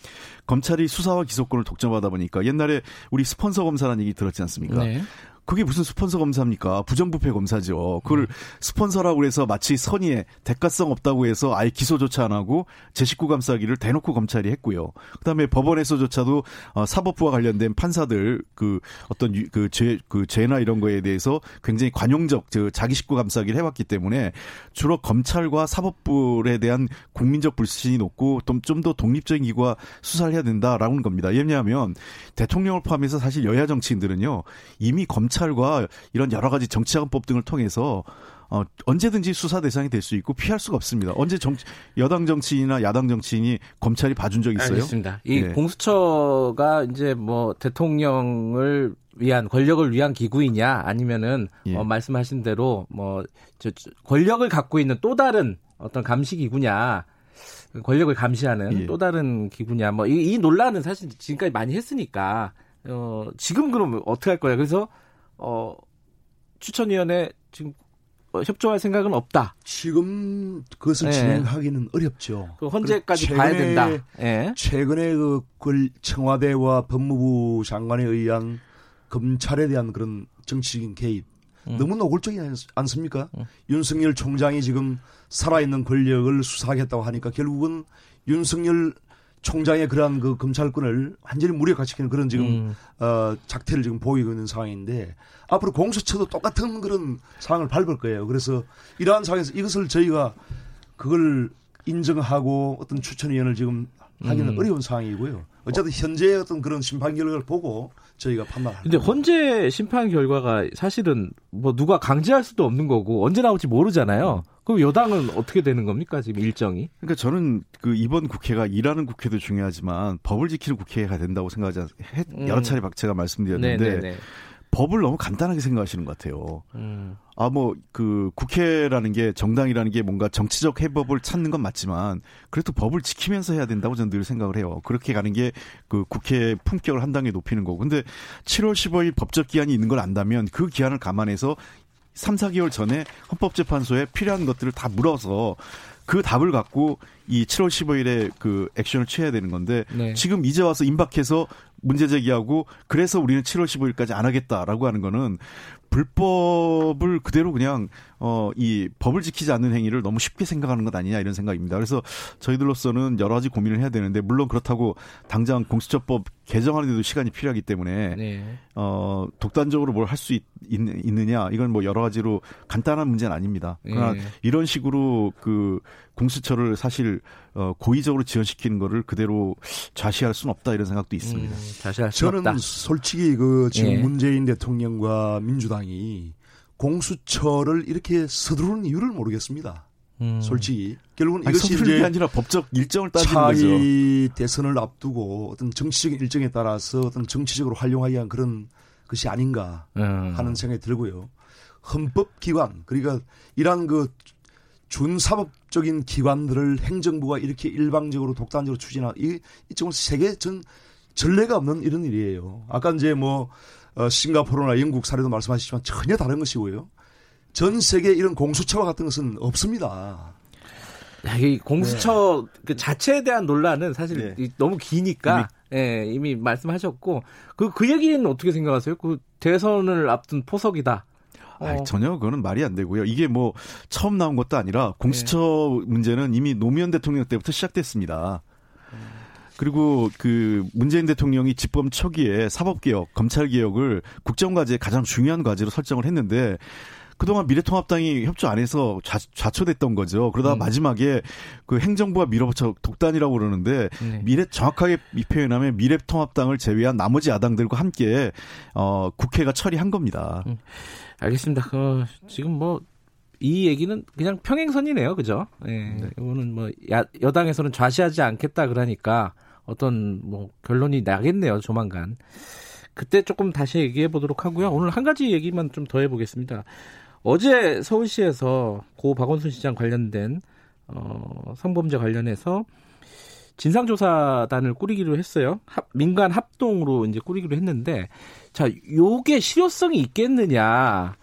검찰이 수사와 기소권을 독점하다 보니까 옛날에 우리 스폰서 검사라는 얘기 들었지 않습니까? 네. 그게 무슨 스폰서 검사입니까? 부정부패 검사죠. 그걸 음. 스폰서라고 해서 마치 선의에 대가성 없다고 해서 아예 기소조차 안 하고 제 식구 감싸기를 대놓고 검찰이 했고요. 그다음에 법원에서조차도 어, 사법부와 관련된 판사들 그 어떤 그죄그 그 죄나 이런 거에 대해서 굉장히 관용적 저 자기 식구 감싸기를 해왔기 때문에 주로 검찰과 사법부에 대한 국민적 불신이 높고 좀더 독립적인 기구가 수사를 해야 된다라는 겁니다. 왜냐하면 대통령을 포함해서 사실 여야 정치인들은요 이미 검 검찰과 이런 여러 가지 정치자금법 등을 통해서 어, 언제든지 수사 대상이 될 수 있고 피할 수가 없습니다. 언제 정 여당 정치인이나 야당 정치인이 검찰이 봐준 적 있어요? 알겠습니다. 이 네. 공수처가 이제 뭐 대통령을 위한 권력을 위한 기구이냐 아니면은 예. 어, 말씀하신 대로 뭐 저, 권력을 갖고 있는 또 다른 어떤 감시 기구냐 권력을 감시하는 예. 또 다른 기구냐 뭐이 논란은 사실 지금까지 많이 했으니까 어 지금 그럼 어떻게 할 거야? 그래서 어, 추천위원회 지금 어, 협조할 생각은 없다. 지금 그것을 네. 진행하기는 어렵죠. 그 헌재까지 최근에, 봐야 된다. 네. 최근에 그 청와대와 법무부 장관에 의한 검찰에 대한 그런 정치적인 개입 음. 너무 노골적이지 않습니까? 음. 윤석열 총장이 지금 살아있는 권력을 수사하겠다고 하니까 결국은 윤석열 총장의 그러한 그 검찰권을 완전히 무력화시키는 그런 지금 음. 어, 작태를 지금 보이고 있는 상황인데 앞으로 공수처도 똑같은 그런 상황을 밟을 거예요. 그래서 이러한 상황에서 이것을 저희가 그걸 인정하고 어떤 추천위원을 지금 하기는 음. 어려운 상황이고요. 어쨌든 현재의 어떤 그런 심판 결과를 보고 저희가 판단합니다. 근데 헌재 심판 결과가 사실은 뭐 누가 강제할 수도 없는 거고 언제 나올지 모르잖아요. 그럼 여당은 어떻게 되는 겁니까 지금 일정이? 그러니까 저는 그 이번 국회가 일하는 국회도 중요하지만 법을 지키는 국회가 된다고 생각하지 않, 음. 여러 차례 제가 말씀드렸는데 네네네. 법을 너무 간단하게 생각하시는 것 같아요. 음. 아, 뭐, 그, 국회라는 게, 정당이라는 게 뭔가 정치적 해법을 찾는 건 맞지만, 그래도 법을 지키면서 해야 된다고 저는 늘 생각을 해요. 그렇게 가는 게, 그, 국회 품격을 한 단계 높이는 거고. 근데 7월 15일 법적 기한이 있는 걸 안다면, 그 기한을 감안해서 3, 4개월 전에 헌법재판소에 필요한 것들을 다 물어서, 그 답을 갖고 이 7월 15일에 그 액션을 취해야 되는 건데 네. 지금 이제 와서 임박해서 문제 제기하고 그래서 우리는 7월 15일까지 안 하겠다라고 하는 거는 불법을 그대로 그냥 어, 이 법을 지키지 않는 행위를 너무 쉽게 생각하는 것 아니냐 이런 생각입니다. 그래서 저희들로서는 여러 가지 고민을 해야 되는데 물론 그렇다고 당장 공수처법 개정하는데도 시간이 필요하기 때문에 네. 어, 독단적으로 뭘 할 수 있느냐 이건 뭐 여러 가지로 간단한 문제는 아닙니다. 그러나 네. 이런 식으로 그 공수처를 사실 어, 고의적으로 지원시키는 거를 그대로 좌시할 수는 없다 이런 생각도 있습니다. 음, 좌시할 수 저는 없다. 솔직히 그 지금 네. 문재인 대통령과 민주당이 공수처를 이렇게 서두르는 이유를 모르겠습니다. 음. 솔직히 결국은 아니, 이것이 이제 아니라 법적 일정을 따지는 거죠. 대선을 앞두고 어떤 정치적인 일정에 따라서 어떤 정치적으로 활용하기 위한 그런 것이 아닌가 음. 하는 생각이 들고요. 헌법기관 그러니까 이러한 그 준사법적인 기관들을 행정부가 이렇게 일방적으로 독단적으로 추진하 이, 이 정말 세계 전 전례가 없는 이런 일이에요. 아까 이제 뭐 어, 싱가포르나 영국 사례도 말씀하셨지만 전혀 다른 것이고요. 전 세계 이런 공수처와 같은 것은 없습니다. 야, 이 공수처 네. 그 자체에 대한 논란은 사실 네. 너무 기니까 이미, 예, 이미 말씀하셨고 그, 그 얘기는 어떻게 생각하세요? 그 대선을 앞둔 포석이다. 어. 아, 전혀 그거는 말이 안 되고요. 이게 뭐 처음 나온 것도 아니라 공수처 네. 문제는 이미 노무현 대통령 때부터 시작됐습니다. 그리고 그 문재인 대통령이 집권 초기에 사법개혁, 검찰개혁을 국정과제의 가장 중요한 과제로 설정을 했는데 그동안 미래통합당이 협조 안 해서 좌, 좌초됐던 거죠. 그러다 음. 마지막에 그 행정부가 밀어붙여 독단이라고 그러는데 네. 미래 정확하게 표현하면 미래통합당을 제외한 나머지 야당들과 함께 어 국회가 처리한 겁니다. 음. 알겠습니다. 어, 지금 뭐 이 얘기는 그냥 평행선이네요, 그죠? 예, 네. 이거는 뭐 야, 여당에서는 좌시하지 않겠다 그러니까 어떤 뭐 결론이 나겠네요, 조만간. 그때 조금 다시 얘기해 보도록 하고요. 오늘 한 가지 얘기만 좀 더 해보겠습니다. 어제 서울시에서 고 박원순 시장 관련된 어, 성범죄 관련해서 진상조사단을 꾸리기로 했어요. 합, 민간 합동으로 이제 꾸리기로 했는데, 자, 요게 실효성이 있겠느냐,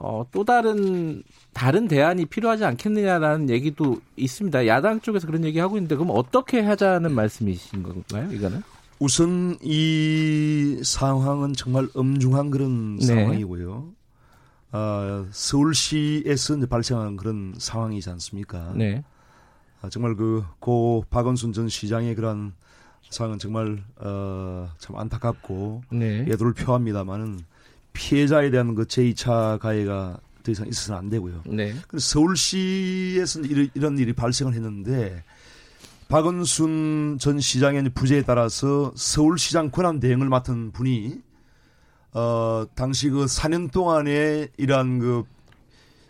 어, 또 다른 다른 대안이 필요하지 않겠느냐라는 얘기도 있습니다. 야당 쪽에서 그런 얘기 하고 있는데 그럼 어떻게 하자는 말씀이신 건가요? 이거는? 우선 이 상황은 정말 엄중한 그런 네. 상황이고요. 아, 서울시에서 발생한 그런 상황이지 않습니까? 네. 아, 정말 그 고 박원순 전 시장의 그런 상황은 정말 어, 참 안타깝고 네. 애도를 표합니다만은 피해자에 대한 그 제2차 가해가 더 이상 있어서는 안 되고요. 네. 그래서 서울시에서 이런, 이런 일이 발생을 했는데 박원순 전 시장의 부재에 따라서 서울시장 권한 대행을 맡은 분이 어 당시 그 4년 동안에 이러한 그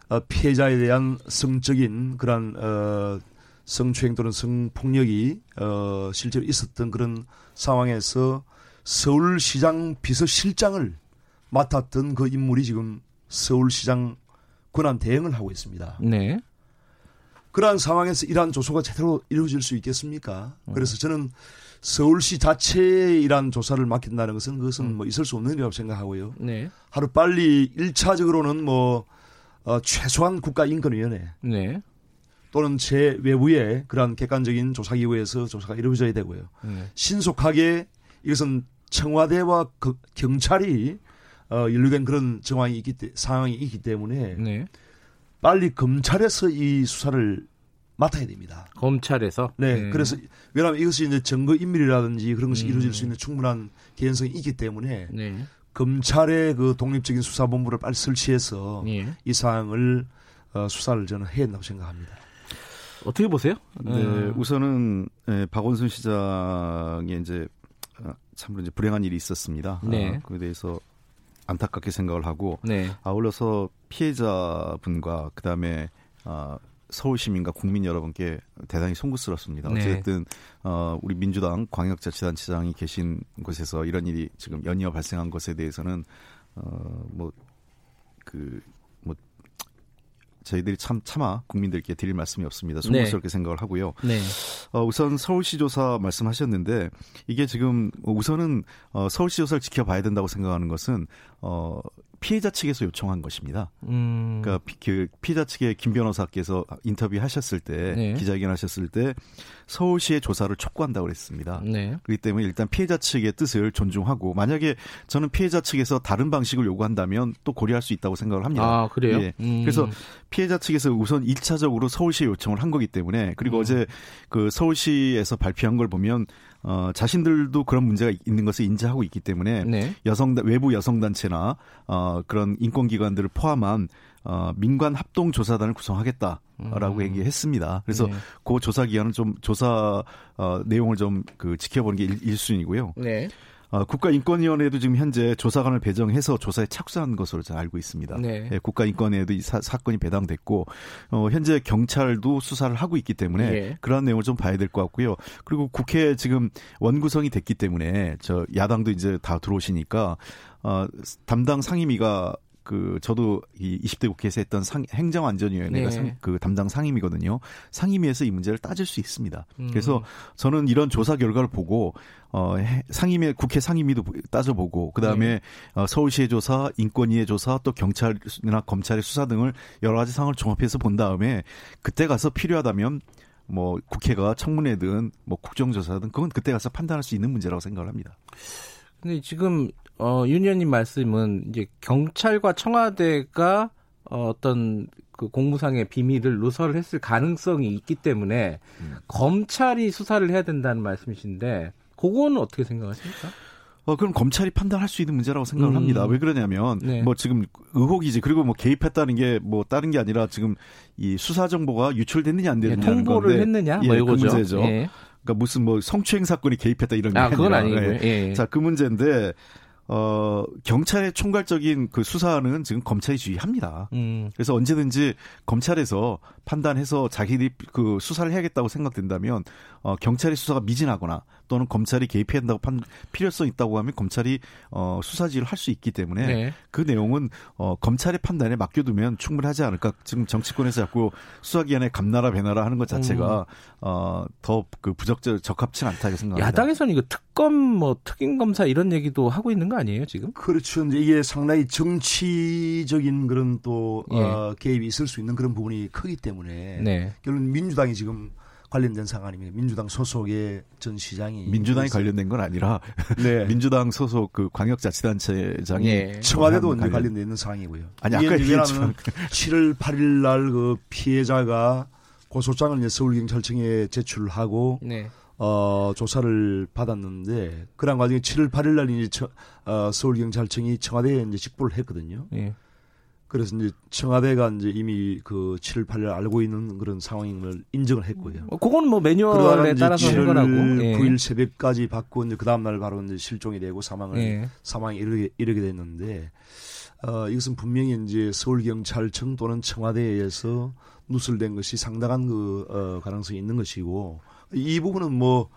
어, 피해자에 대한 성적인 그런 어 성추행 또는 성폭력이 어 실제로 있었던 그런 상황에서 서울시장 비서실장을 맡았던 그 인물이 지금 서울시장 권한 대행을 하고 있습니다. 네. 그러한 상황에서 이러한 조사가 제대로 이루어질 수 있겠습니까? 음. 그래서 저는 서울시 자체의 이러한 조사를 맡긴다는 것은 그것은 음. 뭐 있을 수 없는 일이라고 생각하고요. 네. 하루 빨리 1차적으로는 뭐 어, 최소한 국가인권위원회 네. 또는 제 외부의 그러한 객관적인 조사기구에서 조사가 이루어져야 되고요. 네. 신속하게 이것은 청와대와 그 경찰이 어, 연루된 그런 정황이 있기 때, 상황이 있기 때문에 네. 빨리 검찰에서 이 수사를 맡아야 됩니다. 검찰에서? 네. 네. 그래서 왜냐하면 이것이 이제 증거 인멸이라든지 그런 것이 음. 이루어질 수 있는 충분한 개연성이 있기 때문에 네. 검찰의 그 독립적인 수사본부를 빨리 설치해서 네. 이 사항을 어, 수사를 저는 해야 한다고 생각합니다. 어떻게 보세요? 네, 음. 우선은 예, 박원순 시장이 이제 어, 참으로 이제 불행한 일이 있었습니다. 네. 어, 그에 대해서 안타깝게 생각을 하고 네. 아울러서 피해자분과 그다음에 어, 서울 시민과 국민 여러분께 대단히 송구스럽습니다. 네. 어쨌든 어, 우리 민주당 광역자치단체장이 계신 곳에서 이런 일이 지금 연이어 발생한 것에 대해서는 어, 뭐그 저희들이 참 차마 국민들께 드릴 말씀이 없습니다. 송구스럽게 네. 생각을 하고요. 네. 어, 우선 서울시 조사 말씀하셨는데 이게 지금 우선은 어, 서울시 조사를 지켜봐야 된다고 생각하는 것은 어, 피해자 측에서 요청한 것입니다. 음. 그러니까 피, 그 피해자 측의 김 변호사께서 인터뷰 하셨을 때 네. 기자회견 하셨을 때 서울시의 조사를 촉구한다고 그랬습니다. 네. 그렇기 때문에 일단 피해자 측의 뜻을 존중하고 만약에 저는 피해자 측에서 다른 방식을 요구한다면 또 고려할 수 있다고 생각을 합니다. 아, 그래요? 예. 음. 그래서 피해자 측에서 우선 1차적으로 서울시에 요청을 한 거기 때문에 그리고 음. 어제 그 서울시에서 발표한 걸 보면 어, 자신들도 그런 문제가 있는 것을 인지하고 있기 때문에 네. 여성 외부 여성 단체나 어, 그런 인권 기관들을 포함한 어, 민관 합동 조사단을 구성하겠다라고 음. 얘기했습니다. 그래서 네. 그 조사 기간은 좀 조사 어, 내용을 좀 그 지켜보는 게 1, 순위고요 네. 어, 국가인권위원회도 지금 현재 조사관을 배정해서 조사에 착수한 것으로 잘 알고 있습니다. 네. 예, 국가인권위에도 이 사, 건이 배당됐고 어, 현재 경찰도 수사를 하고 있기 때문에 예. 그러한 내용을 좀 봐야 될 것 같고요. 그리고 국회 지금 원구성이 됐기 때문에 저 야당도 이제 다 들어오시니까 어, 담당 상임위가 그 저도 이 20대 국회에서 했던 상, 행정안전위원회가 네. 상, 그 담당 상임이거든요. 상임위에서 이 문제를 따질 수 있습니다. 음. 그래서 저는 이런 조사 결과를 보고 어 상임위 국회 상임위도 따져보고 그다음에 네. 어, 서울시의 조사, 인권위의 조사, 또 경찰이나 검찰의 수사 등을 여러 가지 상황을 종합해서 본 다음에 그때 가서 필요하다면 뭐 국회가 청문회든 뭐 국정조사든 그건 그때 가서 판단할 수 있는 문제라고 생각을 합니다. 근데 지금 어, 윤 의원님 말씀은 이제 경찰과 청와대가 어, 어떤 그 공무상의 비밀을 누설을 했을 가능성이 있기 때문에 음. 검찰이 수사를 해야 된다는 말씀이신데 그거는 어떻게 생각하십니까? 어, 그럼 검찰이 판단할 수 있는 문제라고 생각을 음. 합니다. 왜 그러냐면, 네. 뭐 지금 의혹이지. 그리고 뭐 개입했다는 게 뭐 다른 게 아니라 지금 이 수사 정보가 유출됐느냐 안 됐느냐. 예, 통보를 건데, 했느냐? 뭐 예, 그 문제죠. 예. 그러니까 무슨 뭐 성추행 사건이 개입했다 이런 게 아, 그건 아니고요. 예. 예. 자, 그 문제인데 어, 경찰의 총괄적인 그 수사는 지금 검찰이 주의합니다. 음. 그래서 언제든지 검찰에서 판단해서 자기들이 그 수사를 해야겠다고 생각된다면 어, 경찰의 수사가 미진하거나 또는 검찰이 개입해야 한다고 판 필요성 있다고 하면 검찰이 어, 수사지를 할 수 있기 때문에 네. 그 내용은 어, 검찰의 판단에 맡겨두면 충분하지 않을까. 지금 정치권에서 자꾸 수사기관에 감나라 배나라 하는 것 자체가 음. 어, 더그 부적절 적합치 않다 고 생각합니다. 야당에서는 이거 특검 뭐 특임 검사 이런 얘기도 하고 있는 거 아니에요 지금? 그렇죠. 이제 이게 상당히 정치적인 그런 또 예. 어, 개입이 있을 수 있는 그런 부분이 크기 때문에 네. 결국 민주당이 지금 관련된 상황입니다. 민주당 소속의 전 시장이 민주당이 관련된 건 아니라 네. 민주당 소속 그 광역자치단체장이 네. 청와대도 관련... 관련돼 있는 상황이고요. 아니 아까 얘기했지만 7월 8일 날 그 피해자가 고소장을 이제 서울경찰청에 제출을 하고 네. 어, 조사를 받았는데 그런 과정에 7월 8일 날 이제 저, 어, 서울경찰청이 청와대에 이제 직보를 했거든요. 네. 그래서 이제 청와대가 이제 이미 그 7월 8일 알고 있는 그런 상황임을 인정을 했고요. 어, 그건 뭐 매뉴얼에 따라서 한 거라고. 9일 예. 새벽까지 받고 이제 그 다음 날 바로 이제 실종이 되고 사망을 예. 사망에 이르게 이르게 됐는데 어 이것은 분명히 이제 서울 경찰청 또는 청와대에서 누설된 것이 상당한 그 어, 가능성이 있는 것이고 이 부분은 뭐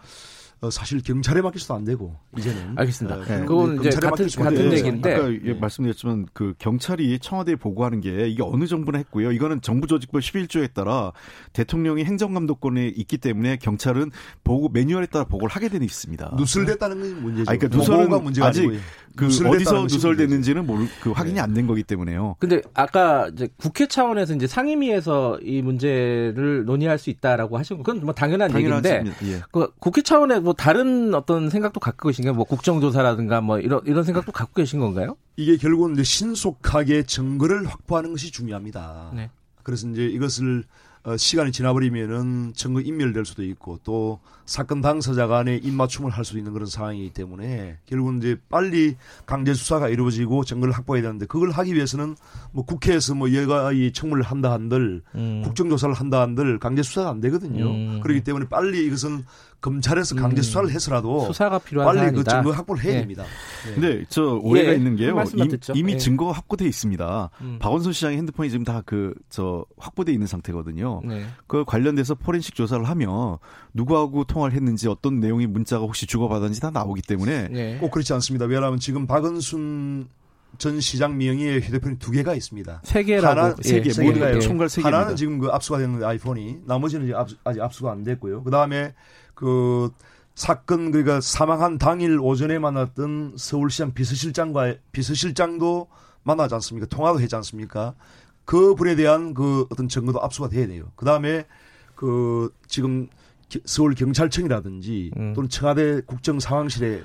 어, 사실 경찰에 맡기서도 안 되고 이제는 알겠습니다. 어, 네. 그건 이제 같은 같은 얘기인데 아까 예. 말씀드렸지만 그 경찰이 청와대에 보고하는 게 이게 어느 정부나 했고요. 이거는 정부 조직법 11조에 따라 대통령이 행정감독권에 있기 때문에 경찰은 보고 매뉴얼에 따라 보고를 하게 되는 있습니다. 누설됐다는 건 문제죠. 아니, 그러니까 누설은 문제가 아직 아니고. 그 어디서 누설됐는지는 모르 그 확인이 네. 안된 거기 때문에요. 근데 아까 이제 국회 차원에서 이제 상임위에서 이 문제를 논의할 수 있다라고 하신 거 그건 뭐 당연한 얘기인데 예. 그 국회 차원에 뭐 다른 어떤 생각도 갖고 계신가요? 뭐 국정조사라든가 뭐 이런 이런 생각도 갖고 계신 건가요? 이게 결국은 이제 신속하게 증거를 확보하는 것이 중요합니다. 네. 그래서 이제 이것을 어, 시간이 지나버리면은 증거 인멸될 수도 있고 또 사건 당사자 간에 입맞춤을 할 수도 있는 그런 상황이기 때문에 결국은 이제 빨리 강제 수사가 이루어지고 증거를 확보해야 되는데 그걸 하기 위해서는 뭐 국회에서 뭐 얘가 이 청문을 한다 한들 음. 국정조사를 한다 한들 강제 수사가 안 되거든요. 음. 그렇기 때문에 빨리 이것은 검찰에서 강제 음. 수사를 해서라도 수사가 필요한 빨리 그 증거 확보를 해야 예. 됩니다. 네. 근데 저 오해가 예. 있는 게요. 이미 예. 증거가 확보돼 있습니다. 음. 박원순 시장의 핸드폰이 지금 다 그 저 확보돼 있는 상태거든요. 네. 그 관련돼서 포렌식 조사를 하면 누구하고 통화를 했는지 어떤 내용이 문자가 혹시 주고받았는지 다 나오기 때문에 네. 꼭 그렇지 않습니다. 왜냐하면 지금 박원순 전 시장 명의의 휴대폰이 두 개가 있습니다. 세 개라고. 하나, 세 개, 예, 모두 총괄 세 개입니다. 하나는 지금 그 압수가 됐는데 아이폰이 나머지는 아직 압수가 안 됐고요. 그 다음에 그 사건 그러니까 사망한 당일 오전에 만났던 서울시장 비서실장과 비서실장도 만나지 않습니까? 통화도 했지 않습니까? 그 분에 대한 그 어떤 증거도 압수가 돼야 돼요. 그 다음에 그 지금 서울 경찰청이라든지 음. 또는 청와대 국정상황실에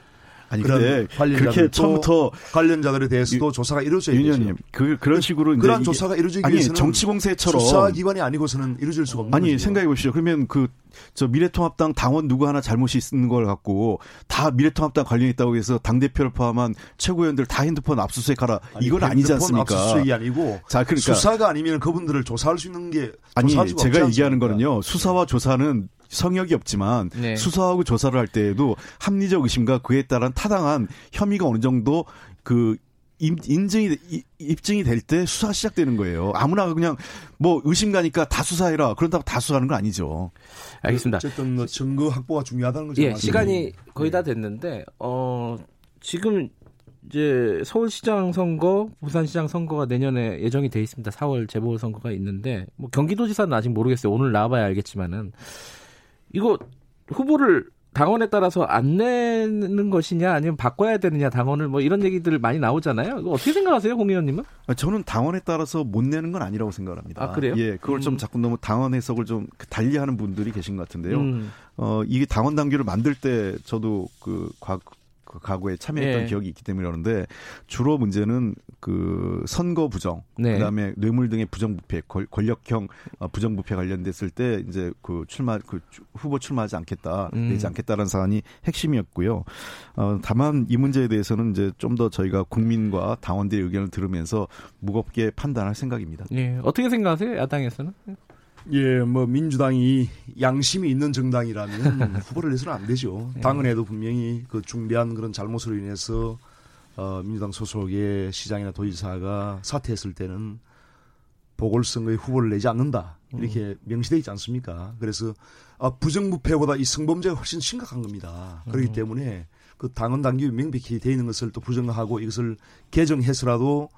아니 그런 그렇게 처음부터 관련자들에 대해서도 유, 조사가 이루어져야 되죠. 그 그런 식으로 그런 조사가 이루어지기 위해서는 정치 공세처럼 수사 기관이 아니고서는 이루어질 수가 없는 아니 거죠. 생각해 보시죠. 그러면 그 저 미래통합당 당원 누구 하나 잘못이 있는 걸 갖고 다 미래통합당 관련 있다고 해서 당 대표를 포함한 최고위원들 다 핸드폰 압수수색하라 이건 아니지 않습니까? 압수수색이 아니고 자 그러니까 수사가 아니면 그분들을 조사할 수 있는 게 아니 제가 얘기하는 거는요 수사와 조사는 성역이 없지만 네. 수사하고 조사를 할 때에도 합리적 의심과 그에 따른 타당한 혐의가 어느 정도 그 인증이 입증이 될 때 수사가 시작되는 거예요. 아무나 그냥 뭐 의심 가니까 다 수사해라. 그런다고 다 수사하는 건 아니죠. 알겠습니다. 어쨌든 뭐 증거 확보가 중요하다는 거죠. 예, 시간이 거의 다 됐는데 어 지금 이제 서울시장 선거, 부산시장 선거가 내년에 예정이 돼 있습니다. 4월 재보궐 선거가 있는데 뭐 경기도지사는 아직 모르겠어요. 오늘 나와봐야 알겠지만은 이거 후보를 당원에 따라서 안 내는 것이냐 아니면 바꿔야 되느냐 당원을 뭐 이런 얘기들 많이 나오잖아요. 이거 어떻게 생각하세요, 홍 의원님은? 아, 저는 당원에 따라서 못 내는 건 아니라고 생각합니다. 아 그래요? 예, 그걸 음. 좀 자꾸 너무 당원 해석을 좀 달리하는 분들이 계신 것 같은데요. 음. 어 이게 당원 당규를 만들 때 저도 그 과, 그 과거에 참여했던 네. 기억이 있기 때문에 그러는데 주로 문제는 그 선거 부정, 네. 그다음에 뇌물 등의 부정부패, 권력형 어, 부정부패 관련됐을 때 이제 그 출마 그 후보 출마하지 않겠다, 음. 내지 않겠다라는 사안이 핵심이었고요. 어, 다만 이 문제에 대해서는 이제 좀 더 저희가 국민과 당원들의 의견을 들으면서 무겁게 판단할 생각입니다. 예, 어떻게 생각하세요, 야당에서는? 예, 뭐 민주당이 양심이 있는 정당이라면 후보를 내서는 안 되죠. 네. 당은에도 분명히 그 중대한 그런 잘못으로 인해서 어, 민주당 소속의 시장이나 도지사가 사퇴했을 때는 보궐선거에 후보를 내지 않는다 이렇게 음. 명시되어 있지 않습니까? 그래서 아, 부정부패보다 이 성범죄가 훨씬 심각한 겁니다. 그렇기 음. 때문에 그 당원 당규 명백히 되어 있는 것을 또 부정하고 이것을 개정해서라도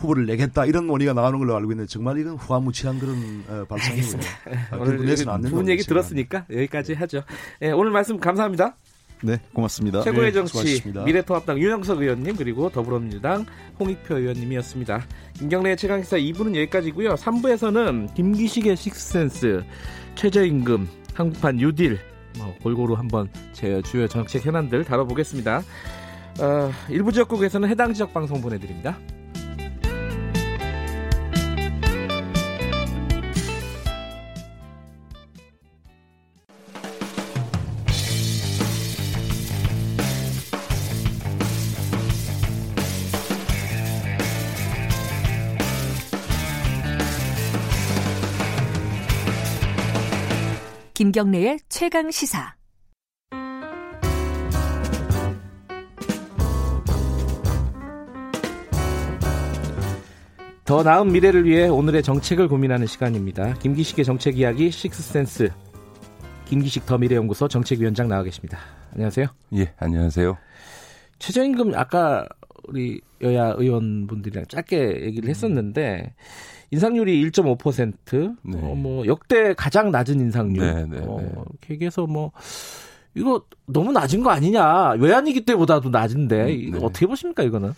후보를 내겠다 이런 논의가 나가는 걸로 알고 있는데 정말 이건 후화무치한 그런 어, 발상이고요. 아, 오늘 두분 얘기 들었으니까 여기까지 하죠. 네, 오늘 말씀 감사합니다. 네, 고맙습니다. 최고의 네, 정치 네, 미래통합당 윤영석 의원님 그리고 더불어민주당 홍익표 의원님이었습니다. 김경래의 최강기사 2부는 여기까지고요. 3부에서는 김기식의 식스센스, 최저임금, 한국판 뉴딜 뭐 골고루 한번 제 주요 정책 현안들 다뤄보겠습니다. 어, 일부 지역국에서는 해당 지역 방송 보내드립니다. 김경래의 최강 시사. 더 나은 미래를 위해 오늘의 정책을 고민하는 시간입니다. 김기식의 정책 이야기 식스센스. 김기식 더 미래연구소 정책위원장 나와 계십니다. 안녕하세요. 예, 안녕하세요. 최저임금 아까 우리 여야 의원분들이랑 짧게 얘기를 했었는데 인상률이 1.5%, 네. 어, 뭐 역대 가장 낮은 인상률. 네, 네, 어, 네. 이렇게 해서 뭐 이거 너무 낮은 거 아니냐? 외환위기 때보다도 낮은데 음, 네. 어떻게 보십니까 이거는?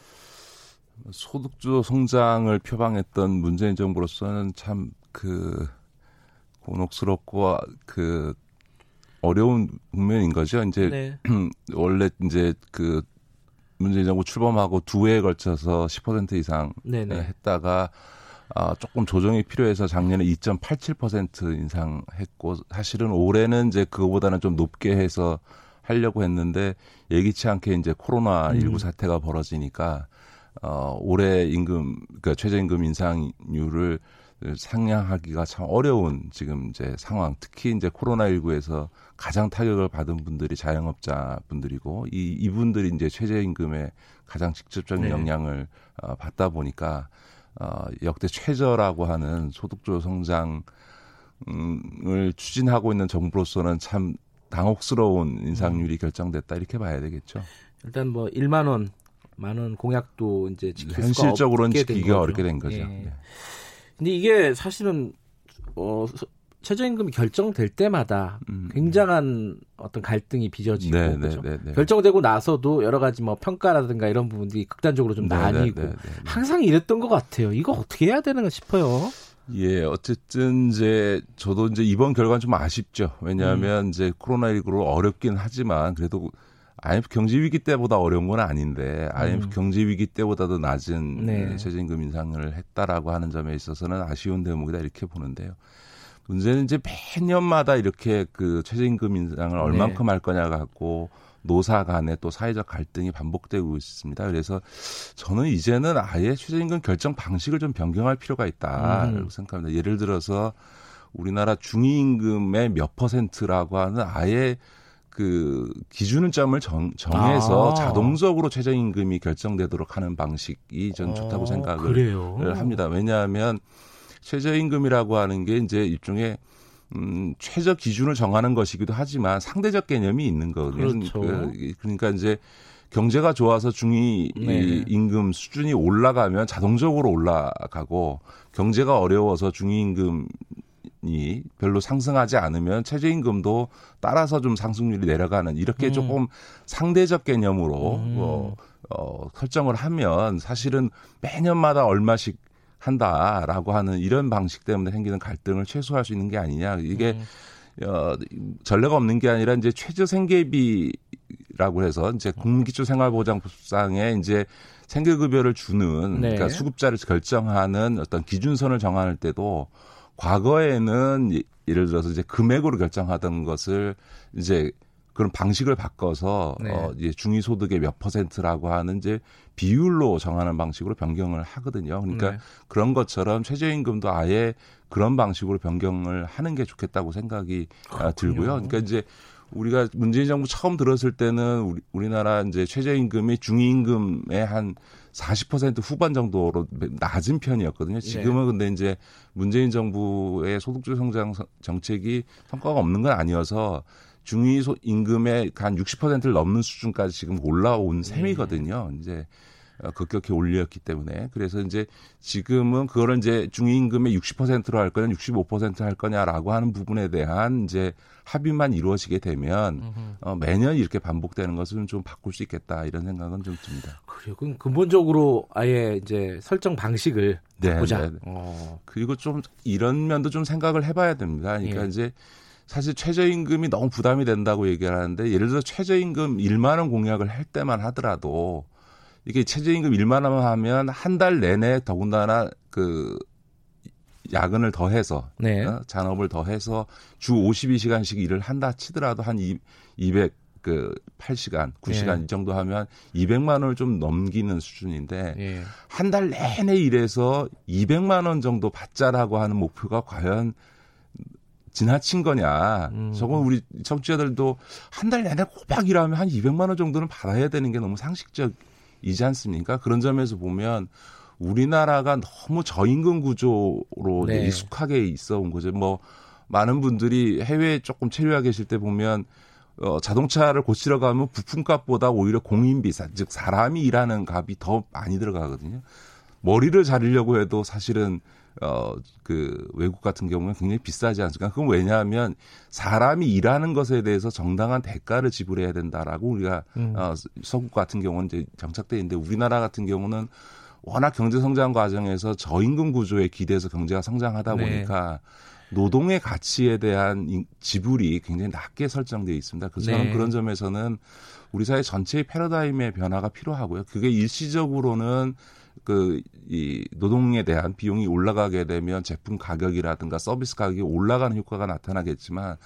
소득주 성장을 표방했던 문재인 정부로서는 참 그 곤혹스럽고 그 어려운 국면인 거죠. 이제 네. 원래 이제 그 문재인 정부 출범하고 두 해에 걸쳐서 10% 이상 네네. 했다가 아, 조금 조정이 필요해서 작년에 2.87% 인상했고 사실은 올해는 이제 그거보다는 좀 높게 해서 하려고 했는데 예기치 않게 이제 코로나 19 음. 사태가 벌어지니까 어 올해 임금 그러니까 최저임금 인상률을 상향하기가 참 어려운 지금 이제 상황. 특히 이제 코로나 19에서 가장 타격을 받은 분들이 자영업자 분들이고 이 이분들이 이제 최저임금에 가장 직접적인 네. 영향을 어, 받다 보니까 어, 역대 최저라고 하는 소득주 성장을 추진하고 있는 정부로서는 참 당혹스러운 인상률이 결정됐다 이렇게 봐야 되겠죠. 일단 뭐 1만 원, 만 원 공약도 이제 지킬 현실적으로는 지키기가 어렵게 된 거죠. 예. 네. 근데 이게 사실은 어 최저임금이 결정될 때마다 음. 굉장한 어떤 갈등이 빚어지고 네, 네, 네, 네, 결정되고 나서도 여러 가지 뭐 평가라든가 이런 부분들이 극단적으로 좀 네, 네, 나뉘고 항상 이랬던 것 같아요. 이거 어떻게 해야 되는가 싶어요. 예, 어쨌든 이제 저도 이제 이번 결과는 좀 아쉽죠. 왜냐하면 음. 이제 코로나19로 어렵긴 하지만 그래도 IMF 경제 위기 때보다 어려운 건 아닌데 IMF 음. 경제 위기 때보다도 낮은 네. 최저임금 인상을 했다라고 하는 점에 있어서는 아쉬운 대목이다 이렇게 보는데요. 문제는 이제 매년마다 이렇게 그 최저임금 인상을 네. 얼만큼 네. 할 거냐 갖고 노사 간의 또 사회적 갈등이 반복되고 있습니다. 그래서 저는 이제는 아예 최저임금 결정 방식을 좀 변경할 필요가 있다고 음. 생각합니다. 예를 들어서 우리나라 중위임금의 몇 퍼센트라고 하는 아예 그 기준점을 정, 정해서 아. 자동적으로 최저임금이 결정되도록 하는 방식이 전 좋다고 아, 생각을 그래요? 합니다. 왜냐하면 최저임금이라고 하는 게 이제 일종의 음, 최저 기준을 정하는 것이기도 하지만 상대적 개념이 있는 거거든요. 그렇죠. 그, 그러니까 이제 경제가 좋아서 중위 네. 임금 수준이 올라가면 자동적으로 올라가고 경제가 어려워서 중위 임금 이 별로 상승하지 않으면 최저임금도 따라서 좀 상승률이 내려가는 이렇게 음. 조금 상대적 개념으로 음. 뭐, 어, 설정을 하면 사실은 매년마다 얼마씩 한다라고 하는 이런 방식 때문에 생기는 갈등을 최소화할 수 있는 게 아니냐. 이게 음. 어, 전례가 없는 게 아니라 이제 최저 생계비라고 해서 이제 국민기초 생활보장법상에 이제 생계급여를 주는 네. 그러니까 수급자를 결정하는 어떤 기준선을 정할 때도 과거에는 예를 들어서 이제 금액으로 결정하던 것을 이제 그런 방식을 바꿔서 네. 어 이제 중위소득의 몇 퍼센트라고 하는 이제 비율로 정하는 방식으로 변경을 하거든요. 그러니까 네. 그런 것처럼 최저임금도 아예 그런 방식으로 변경을 하는 게 좋겠다고 생각이 아, 그렇군요. 들고요. 그러니까 이제 우리가 문재인 정부 처음 들었을 때는 우리, 우리나라 이제 최저임금이 중위임금의 한 40% 후반 정도로 낮은 편이었거든요. 지금은 네. 근데 이제 문재인 정부의 소득주 성장 정책이 성과가 없는 건 아니어서 중위 임금의 한 60%를 넘는 수준까지 지금 올라온 네. 셈이거든요. 네. 이제 어, 급격히 올렸기 때문에 그래서 이제 지금은 그거를 이제 중위임금의 60%로 할 거냐 65%할 거냐라고 하는 부분에 대한 이제 합의만 이루어지게 되면 어, 매년 이렇게 반복되는 것은 좀 바꿀 수 있겠다 이런 생각은 좀 듭니다. 그래요. 그럼 근본적으로 아예 이제 설정 방식을 네, 바꾸자. 네, 네. 어. 그리고 좀 이런 면도 좀 생각을 해봐야 됩니다. 그러니까 예. 이제 사실 최저임금이 너무 부담이 된다고 얘기를 하는데 예를 들어 최저임금 1만 원 공약을 할 때만 하더라도 이게 최저임금 1만 원 하면 한 달 내내 더군다나 그 야근을 더해서 네. 어? 잔업을 더해서 주 52시간씩 일을 한다 치더라도 한 200, 그 8시간, 9시간 예. 이 정도 하면 200만 원을 좀 넘기는 수준인데 예. 한달 내내 일해서 200만 원 정도 받자라고 하는 목표가 과연 지나친 거냐. 음. 저건 우리 청취자들도 한 달 내내 꼬박 일하면 한 200만 원 정도는 받아야 되는 게 너무 상식적이지 않습니까? 그런 점에서 보면 우리나라가 너무 저임금 구조로 네. 익숙하게 있어 온 거죠. 뭐 많은 분들이 해외에 조금 체류하 계실 때 보면 어, 자동차를 고치러 가면 부품값보다 오히려 공인비, 즉 사람이 일하는 값이 더 많이 들어가거든요. 머리를 자르려고 해도 사실은 어, 그 외국 같은 경우는 굉장히 비싸지 않습니까? 그건 왜냐하면 사람이 일하는 것에 대해서 정당한 대가를 지불해야 된다라고 우리가 음. 어, 서구 같은 경우는 이제 정착돼 있는데 우리나라 같은 경우는 워낙 경제 성장 과정에서 저임금 구조에 기대서 경제가 성장하다 네. 보니까 네. 노동의 가치에 대한 지불이 굉장히 낮게 설정되어 있습니다. 그래서 네. 저는 그런 점에서는 우리 사회 전체의 패러다임의 변화가 필요하고요. 그게 일시적으로는 그, 이 노동에 대한 비용이 올라가게 되면 제품 가격이라든가 서비스 가격이 올라가는 효과가 나타나겠지만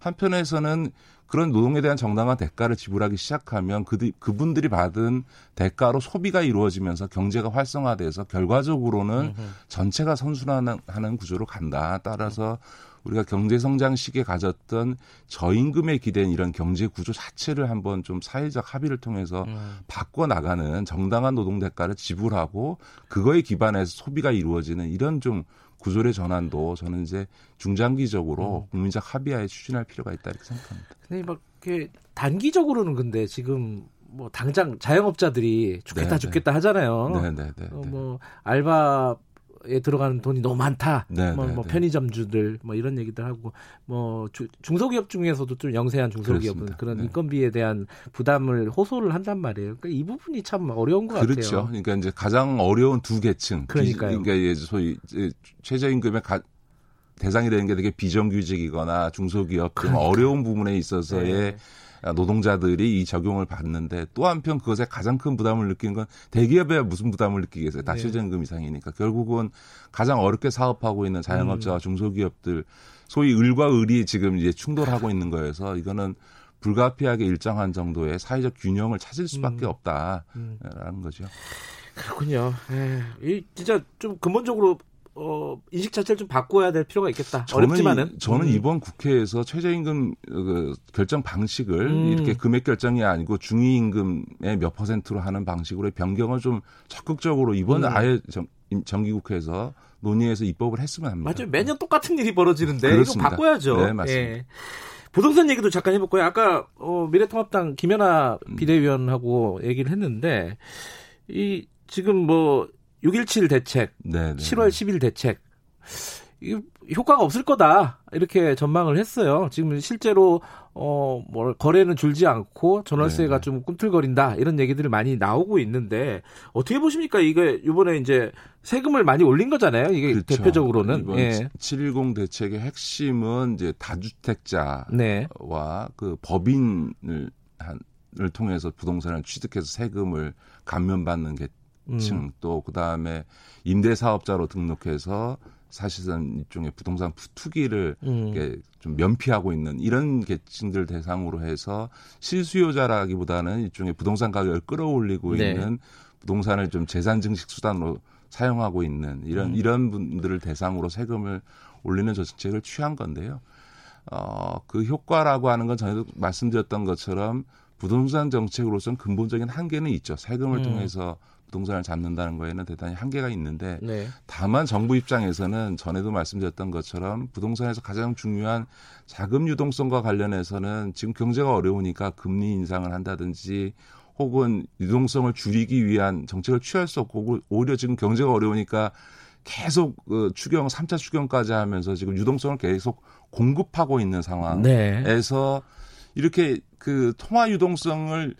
한편에서는 그런 노동에 대한 정당한 대가를 지불하기 시작하면 그, 그분들이 받은 대가로 소비가 이루어지면서 경제가 활성화돼서 결과적으로는 전체가 선순환하는 구조로 간다. 따라서 우리가 경제 성장 시기에 가졌던 저임금에 기댄 이런 경제 구조 자체를 한번 좀 사회적 합의를 통해서 음. 바꿔 나가는 정당한 노동 대가를 지불하고 그거에 기반해서 소비가 이루어지는 이런 좀 구조의 전환도 저는 이제 중장기적으로 음. 국민적 합의하에 추진할 필요가 있다 이렇게 생각합니다. 근데 막 단기적으로는 근데 지금 뭐 당장 자영업자들이 죽겠다 네, 네. 죽겠다 하잖아요. 네, 네, 네. 어, 뭐 알바 에 들어가는 돈이 너무 많다. 네, 뭐, 네, 뭐 네. 편의점주들 뭐 이런 얘기들 하고 뭐 주, 중소기업 중에서도 좀 영세한 중소기업은 그렇습니다. 그런 네. 인건비에 대한 부담을 호소를 한단 말이에요. 그러니까 이 부분이 참 어려운 것 그렇죠. 같아요. 그렇죠. 그러니까 이제 가장 어려운 두 계층. 그러니까요. 비, 그러니까 소위 최저임금의 가, 대상이 되는 게 되게 비정규직이거나 중소기업 등 그러니까. 어려운 부분에 있어서의 네. 노동자들이 이 적용을 받는데 또 한편 그것에 가장 큰 부담을 느끼는 건 대기업에 무슨 부담을 느끼겠어요. 다 네. 최저임금 이상이니까 결국은 가장 어렵게 사업하고 있는 자영업자와 음. 중소기업들 소위 을과 을이 지금 이제 충돌하고 있는 거여서 이거는 불가피하게 일정한 정도의 사회적 균형을 찾을 수밖에 음. 없다라는 음. 거죠. 그렇군요. 에이, 예. 진짜 좀 근본적으로 어, 인식 자체를 좀 바꿔야 될 필요가 있겠다. 저는 어렵지만은 저는 음. 이번 국회에서 최저임금 그 결정 방식을 음. 이렇게 금액 결정이 아니고 중위임금의 몇 퍼센트로 하는 방식으로 변경을 좀 적극적으로 이번 음. 아예 정, 정기국회에서 논의해서 입법을 했으면 합니다. 맞아요. 매년 똑같은 일이 벌어지는데 그렇습니다. 이거 바꿔야죠. 네, 맞습니다. 예. 부동산 얘기도 잠깐 해볼까요? 아까 어, 미래통합당 김연아 음. 비대위원하고 얘기를 했는데 이 지금 뭐 6.17 대책, 네네. 7월 10일 대책, 이 효과가 없을 거다 이렇게 전망을 했어요. 지금 실제로 어뭐 거래는 줄지 않고 전월세가 네네. 좀 꿈틀거린다 이런 얘기들이 많이 나오고 있는데 어떻게 보십니까? 이게 이번에 이제 세금을 많이 올린 거잖아요. 이게 그렇죠. 대표적으로는 이번 예. 710 대책의 핵심은 이제 다주택자와 네. 그 법인을 한을 통해서 부동산을 취득해서 세금을 감면받는 게 층, 음. 또 그다음에 임대 사업자로 등록해서 사실상 일종의 부동산 투기를 음. 좀 면피하고 있는 이런 계층들 대상으로 해서 실수요자라기보다는 일종의 부동산 가격을 끌어올리고 네. 있는 부동산을 좀 재산 증식 수단으로 사용하고 있는 이런 음. 이런 분들을 대상으로 세금을 올리는 정책을 취한 건데요. 어, 그 효과라고 하는 건 전에도 말씀드렸던 것처럼 부동산 정책으로서는 근본적인 한계는 있죠. 세금을 음. 통해서 부동산을 잡는다는 거에는 대단히 한계가 있는데 네. 다만 정부 입장에서는 전에도 말씀드렸던 것처럼 부동산에서 가장 중요한 자금 유동성과 관련해서는 지금 경제가 어려우니까 금리 인상을 한다든지 혹은 유동성을 줄이기 위한 정책을 취할 수 없고 오히려 지금 경제가 어려우니까 계속 그 추경 3차 추경까지 하면서 지금 유동성을 계속 공급하고 있는 상황에서 네. 이렇게 그 통화 유동성을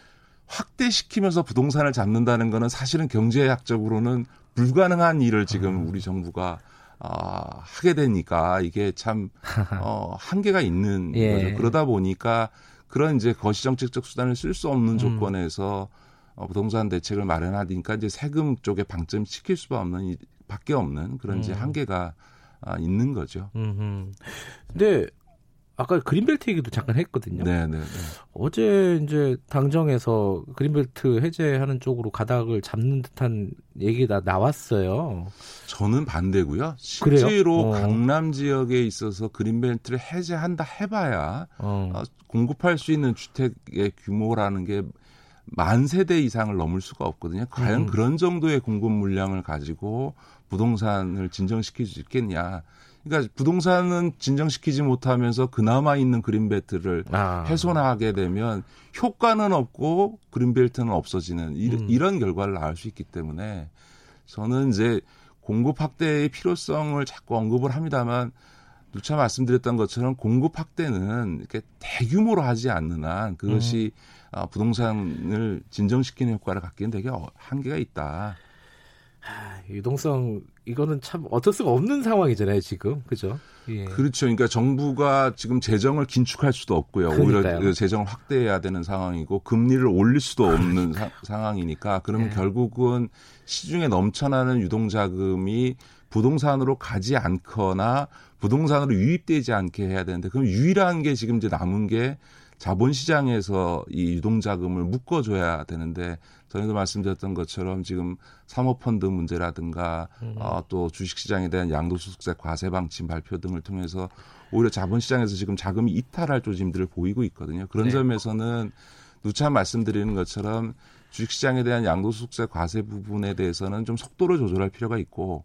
확대시키면서 부동산을 잡는다는 거는 사실은 경제학적으로는 불가능한 일을 지금 아. 우리 정부가 아, 하게 되니까 이게 참 어, 한계가 있는 예. 거죠. 그러다 보니까 그런 이제 거시정책적 수단을 쓸 수 없는 음. 조건에서 어, 부동산 대책을 마련하니까 이제 세금 쪽에 방점 시킬 수밖에 없는 밖에 없는 그런 이제 음. 한계가 아, 있는 거죠. 음흠. 근데 아까 그린벨트 얘기도 잠깐 했거든요. 네, 네, 네. 어제 이제 당정에서 그린벨트 해제하는 쪽으로 가닥을 잡는 듯한 얘기가 나왔어요. 저는 반대고요. 실제로 어. 강남 지역에 있어서 그린벨트를 해제한다 해봐야 어. 어 공급할 수 있는 주택의 규모라는 게 만 세대 이상을 넘을 수가 없거든요. 과연 음. 그런 정도의 공급 물량을 가지고 부동산을 진정시킬 수 있겠냐. 그러니까 부동산은 진정시키지 못하면서 그나마 있는 그린벨트를 아. 훼손하게 되면 효과는 없고 그린벨트는 없어지는 음. 이런 결과를 낳을 수 있기 때문에 저는 이제 공급 확대의 필요성을 자꾸 언급을 합니다만 누차 말씀드렸던 것처럼 공급 확대는 이렇게 대규모로 하지 않는 한 그것이 음. 부동산을 진정시키는 효과를 갖기는 되게 어, 한계가 있다. 유동성 이거는 참 어쩔 수가 없는 상황이잖아요 지금 그죠? 예. 그렇죠. 그러니까 정부가 지금 재정을 긴축할 수도 없고요. 그러니까요. 오히려 재정을 확대해야 되는 상황이고 금리를 올릴 수도 없는 사, 상황이니까 그러면 예. 결국은 시중에 넘쳐나는 유동자금이 부동산으로 가지 않거나 부동산으로 유입되지 않게 해야 되는데 그럼 유일한 게 지금 이제 남은 게 자본시장에서 이 유동자금을 묶어줘야 되는데 전에도 말씀드렸던 것처럼 지금 사모펀드 문제라든가 음. 어, 또 주식시장에 대한 양도소득세 과세 방침 발표 등을 통해서 오히려 자본시장에서 지금 자금이 이탈할 조짐들을 보이고 있거든요. 그런 네. 점에서는 누차 말씀드리는 것처럼 주식시장에 대한 양도소득세 과세 부분에 대해서는 좀 속도를 조절할 필요가 있고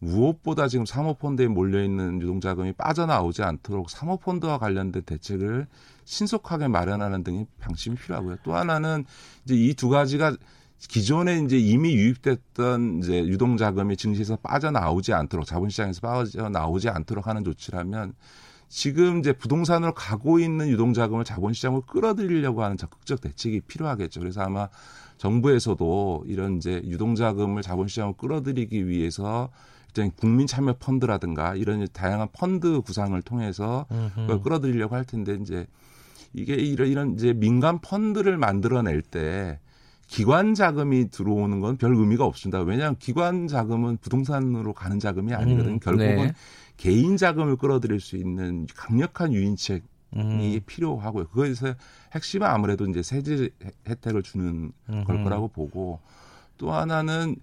무엇보다 지금 사모펀드에 몰려있는 유동자금이 빠져나오지 않도록 사모펀드와 관련된 대책을 신속하게 마련하는 등의 방침이 필요하고요. 또 하나는 이제 이 두 가지가 기존에 이제 이미 유입됐던 이제 유동 자금이 증시에서 빠져나오지 않도록 자본시장에서 빠져나오지 않도록 하는 조치라면 지금 이제 부동산으로 가고 있는 유동 자금을 자본시장으로 끌어들이려고 하는 적극적 대책이 필요하겠죠. 그래서 아마 정부에서도 이런 이제 유동 자금을 자본시장으로 끌어들이기 위해서 일단 국민 참여 펀드라든가 이런 다양한 펀드 구상을 통해서 그걸 끌어들이려고 할 텐데 이제 이게 이런 이런 이제 민간 펀드를 만들어낼 때 기관 자금이 들어오는 건 별 의미가 없습니다. 왜냐하면 기관 자금은 부동산으로 가는 자금이 아니거든요. 음, 결국은 네. 개인 자금을 끌어들일 수 있는 강력한 유인책이 음. 필요하고요. 그거에서 핵심은 아무래도 이제 세제 혜택을 주는 음흠. 걸 거라고 보고 또 하나는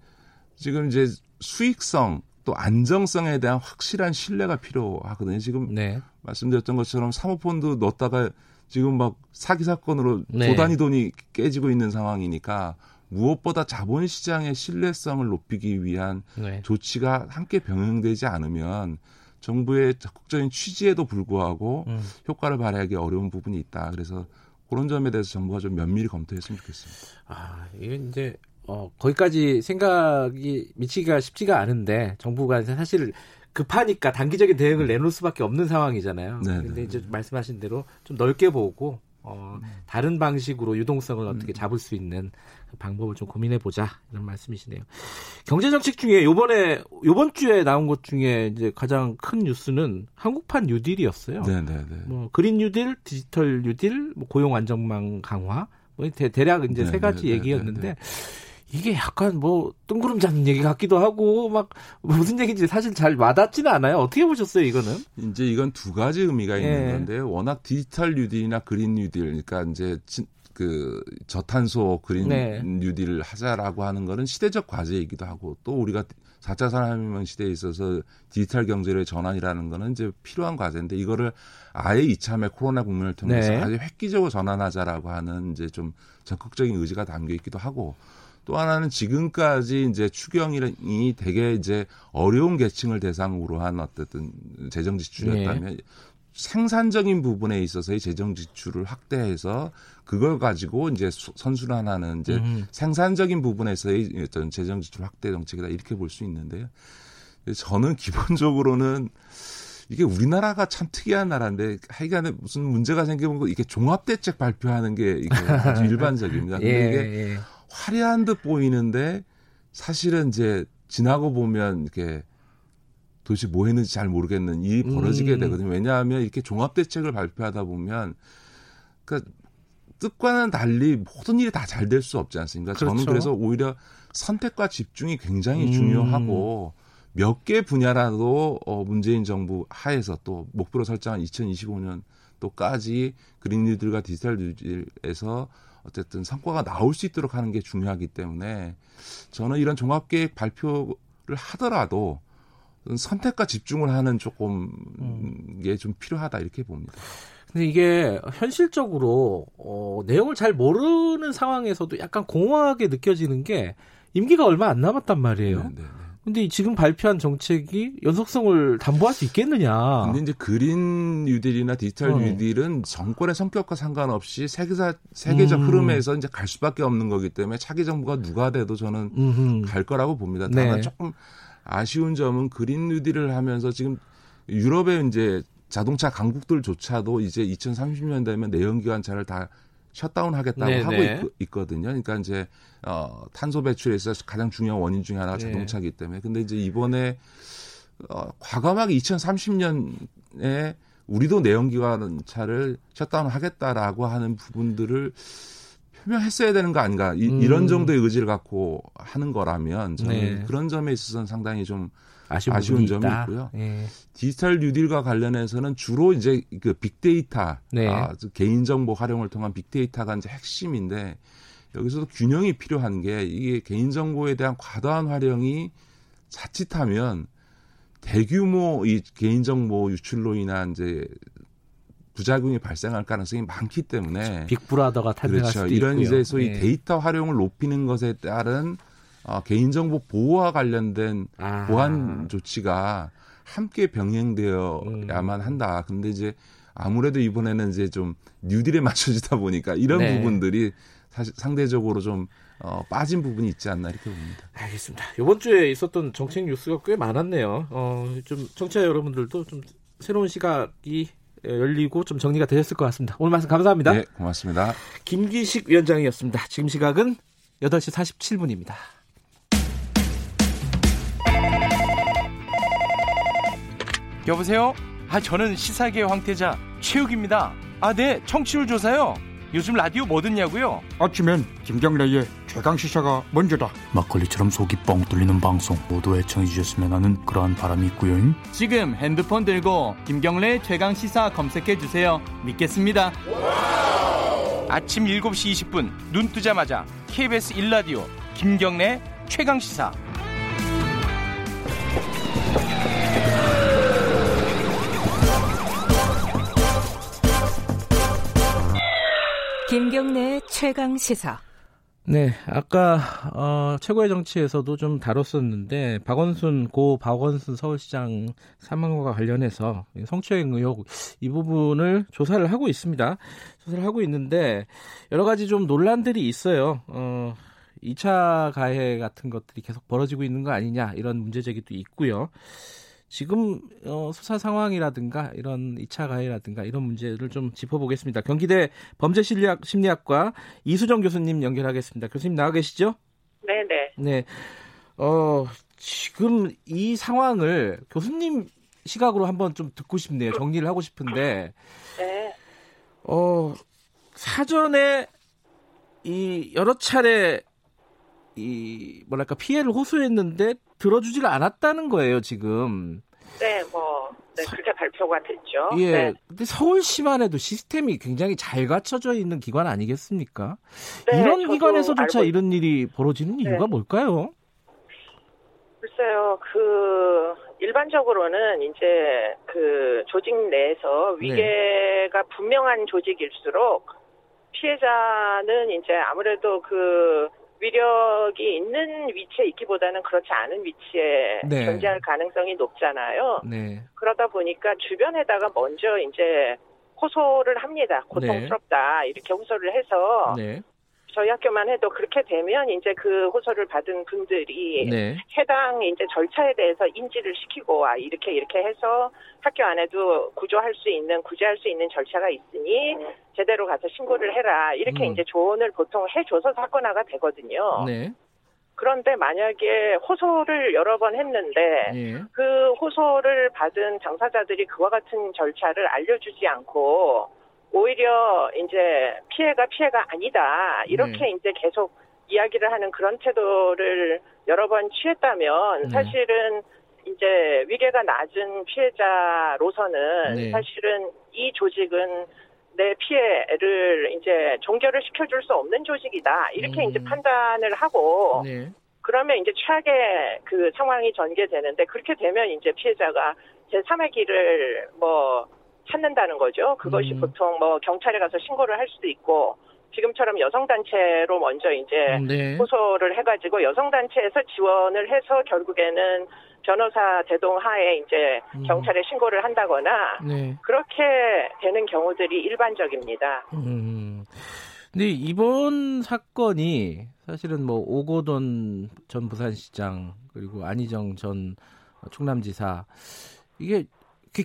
지금 이제 수익성 또 안정성에 대한 확실한 신뢰가 필요하거든요. 지금 네. 말씀드렸던 것처럼 사모펀드 넣었다가 지금 막 사기 사건으로 네. 도단위 돈이 깨지고 있는 상황이니까 무엇보다 자본 시장의 신뢰성을 높이기 위한 네. 조치가 함께 병행되지 않으면 정부의 적극적인 취지에도 불구하고 음. 효과를 발휘하기 어려운 부분이 있다. 그래서 그런 점에 대해서 정부가 좀 면밀히 검토했으면 좋겠습니다. 아, 이게 이제 어, 거기까지 생각이 미치기가 쉽지가 않은데 정부가 사실 급하니까 단기적인 대응을 내놓을 수밖에 없는 상황이잖아요. 네 근데 이제 말씀하신 대로 좀 넓게 보고 어, 다른 방식으로 유동성을 어떻게 음. 잡을 수 있는 방법을 좀 고민해 보자 이런 말씀이시네요. 경제 정책 중에 요번에 요번 주에 나온 것 중에 이제 가장 큰 뉴스는 한국판 뉴딜이었어요. 네네네. 뭐 그린 뉴딜, 디지털 뉴딜, 뭐 고용 안정망 강화 뭐 대, 략 이제 네세 가지 얘기였는데 이게 약간 뭐 뜬구름 잡는 얘기 같기도 하고 막 무슨 얘기인지 사실 잘 와닿지는 않아요. 어떻게 보셨어요, 이거는? 이제 이건 두 가지 의미가 있는 예. 건데 워낙 디지털 뉴딜이나 그린 뉴딜 그러니까 이제 그 저탄소 그린 네. 뉴딜을 하자라고 하는 거는 시대적 과제이기도 하고 또 우리가 4차 산업혁명 시대에 있어서 디지털 경제의 전환이라는 거는 이제 필요한 과제인데 이거를 아예 이참에 코로나 국면을 통해서 네. 아주 획기적으로 전환하자라고 하는 이제 좀 적극적인 의지가 담겨 있기도 하고 또 하나는 지금까지 이제 추경이 되게 이제 어려운 계층을 대상으로 한 어쨌든 재정 지출이었다면 네. 생산적인 부분에 있어서의 재정 지출을 확대해서 그걸 가지고 이제 선순환하는 이제 음. 생산적인 부분에서의 어떤 재정 지출 확대 정책이다 이렇게 볼 수 있는데요. 저는 기본적으로는 이게 우리나라가 참 특이한 나라인데 하여간에 무슨 문제가 생기면 이게 종합 대책 발표하는 게 이게 아주 일반적입니다. 근데 예, 이게 예. 화려한 듯 보이는데 사실은 이제 지나고 보면 이렇게 도대체 뭐 했는지 잘 모르겠는 일이 벌어지게 음. 되거든요. 왜냐하면 이렇게 종합 대책을 발표하다 보면 그러니까 뜻과는 달리 모든 일이 다 잘 될 수 없지 않습니까? 그렇죠. 저는 그래서 오히려 선택과 집중이 굉장히 음. 중요하고 몇개 분야라도 어 문재인 정부 하에서 또 목표로 설정한 2025년 또까지 그린 뉴딜과 디지털 뉴딜에서 어쨌든 성과가 나올 수 있도록 하는 게 중요하기 때문에 저는 이런 종합계획 발표를 하더라도 선택과 집중을 하는 조금 음. 게좀 필요하다 이렇게 봅니다. 근데 이게 현실적으로 어, 내용을 잘 모르는 상황에서도 약간 공허하게 느껴지는 게 임기가 얼마 안 남았단 말이에요. 네, 네, 네. 근데 지금 발표한 정책이 연속성을 담보할 수 있겠느냐. 근데 이제 그린 뉴딜이나 디지털 어. 뉴딜은 정권의 성격과 상관없이 세계사, 세계적 음. 흐름에서 이제 갈 수밖에 없는 거기 때문에 차기 정부가 누가 돼도 저는 음흠. 갈 거라고 봅니다. 다만 네. 조금 아쉬운 점은 그린 뉴딜을 하면서 지금 유럽의 이제 자동차 강국들조차도 이제 2030년 되면 내연기관차를 다 셧다운 하겠다고 네네. 하고 있, 거든요 그러니까 이제 어 탄소 배출에서 가장 중요한 원인 중에 하나가 네. 자동차기 때문에 근데 이제 이번에 어 과감하게 2030년에 우리도 내연기관 차를 셧다운 하겠다라고 하는 부분들을 표명했어야 되는 거 아닌가 이, 음. 이런 정도의 의지를 갖고 하는 거라면 저는 네. 그런 점에 있어서는 상당히 좀 아쉬운, 아쉬운 점이 있다. 있고요. 네. 디지털 뉴딜과 관련해서는 주로 이제 그 빅데이터, 네. 아, 개인정보 활용을 통한 빅데이터가 이제 핵심인데 여기서도 균형이 필요한 게 이게 개인정보에 대한 과도한 활용이 자칫하면 대규모 이 개인정보 유출로 인한 이제 부작용이 발생할 가능성이 많기 때문에 빅브라더가 탄생할 그렇죠. 수도 이런 있고요. 이제 소위 네. 데이터 활용을 높이는 것에 따른 어, 개인정보 보호와 관련된 아. 보안 조치가 함께 병행되어야만 음. 한다. 근데 이제 아무래도 이번에는 이제 좀 뉴딜에 맞춰지다 보니까 이런 네. 부분들이 사실 상대적으로 좀 어, 빠진 부분이 있지 않나 이렇게 봅니다. 알겠습니다. 이번 주에 있었던 정책 뉴스가 꽤 많았네요. 어, 좀 청취자 여러분들도 좀 새로운 시각이 열리고 좀 정리가 되셨을 것 같습니다. 오늘 말씀 감사합니다. 네, 고맙습니다. 김기식 위원장이었습니다. 지금 시각은 8시 47분입니다. 여보세요? 아, 저는 시사계 황태자 최욱입니다. 아, 네, 청취율 조사요. 요즘 라디오 뭐 듣냐고요? 아침엔 김경래의 최강 시사가 먼저다. 막걸리처럼 속이 뻥 뚫리는 방송 모두 애청해 주셨으면 하는 그러한 바람이 있고요. 지금 핸드폰 들고 김경래 최강 시사 검색해 주세요. 믿겠습니다. 아침 7시 20분 눈 뜨자마자 KBS 1라디오 김경래 최강 시사. 김경래 최강 시사. 네, 아까 어, 최고의 정치에서도 좀 다뤘었는데 박원순 고 박원순 서울시장 사망과 관련해서 성추행 의혹 이 부분을 조사를 하고 있습니다. 조사를 하고 있는데 여러 가지 좀 논란들이 있어요. 어, 2차 가해 같은 것들이 계속 벌어지고 있는 거 아니냐 이런 문제 제기도 있고요. 지금 어, 수사 상황이라든가 이런 2차 가해라든가 이런 문제를 좀 짚어보겠습니다. 경기대 범죄심리학 심리학과 이수정 교수님 연결하겠습니다. 교수님 나와 계시죠? 네네. 네. 어, 지금 이 상황을 교수님 시각으로 한번 좀 듣고 싶네요. 정리를 하고 싶은데. 네. 어, 사전에 이 여러 차례 이 뭐랄까 피해를 호소했는데 들어주지를 않았다는 거예요 지금. 네, 뭐 네, 그렇게 발표가 됐죠. 예. 네. 근데 서울시만 해도 시스템이 굉장히 잘 갖춰져 있는 기관 아니겠습니까? 네, 이런 기관에서조차 알고... 이런 일이 벌어지는 이유가 네. 뭘까요? 글쎄요, 그 일반적으로는 이제 그 조직 내에서 위계가 네. 분명한 조직일수록 피해자는 이제 아무래도 그 위력이 있는 위치에 있기보다는 그렇지 않은 위치에 네. 존재할 가능성이 높잖아요. 네. 그러다 보니까 주변에다가 먼저 이제 호소를 합니다. 고통스럽다 네. 이렇게 호소를 해서 네. 저희 학교만 해도 그렇게 되면 이제 그 호소를 받은 분들이 네. 해당 이제 절차에 대해서 인지를 시키고 아 이렇게 이렇게 해서 학교 안에도 구조할 수 있는 구제할 수 있는 절차가 있으니 제대로 가서 신고를 해라 이렇게 음. 이제 조언을 보통 해줘서 사건화가 되거든요. 네. 그런데 만약에 호소를 여러 번 했는데 예. 그 호소를 받은 당사자들이 그와 같은 절차를 알려주지 않고 오히려 이제 피해가 피해가 아니다 이렇게 네. 이제 계속 이야기를 하는 그런 태도를 여러 번 취했다면 네. 사실은 이제 위계가 낮은 피해자로서는 네. 사실은 이 조직은 내 피해를 이제 종결을 시켜줄 수 없는 조직이다 이렇게 음. 이제 판단을 하고 네. 그러면 이제 최악의 그 상황이 전개되는데 그렇게 되면 이제 피해자가 제 3의 길을 뭐 찾는다는 거죠. 그것이 음. 보통 뭐 경찰에 가서 신고를 할 수도 있고 지금처럼 여성단체로 먼저 이제 네. 호소를 해가지고 여성단체에서 지원을 해서 결국에는 변호사 대동 하에 이제 음. 경찰에 신고를 한다거나 네. 그렇게 되는 경우들이 일반적입니다. 음. 근데 이번 사건이 사실은 뭐 오고돈 전 부산시장 그리고 안희정 전 충남지사 이게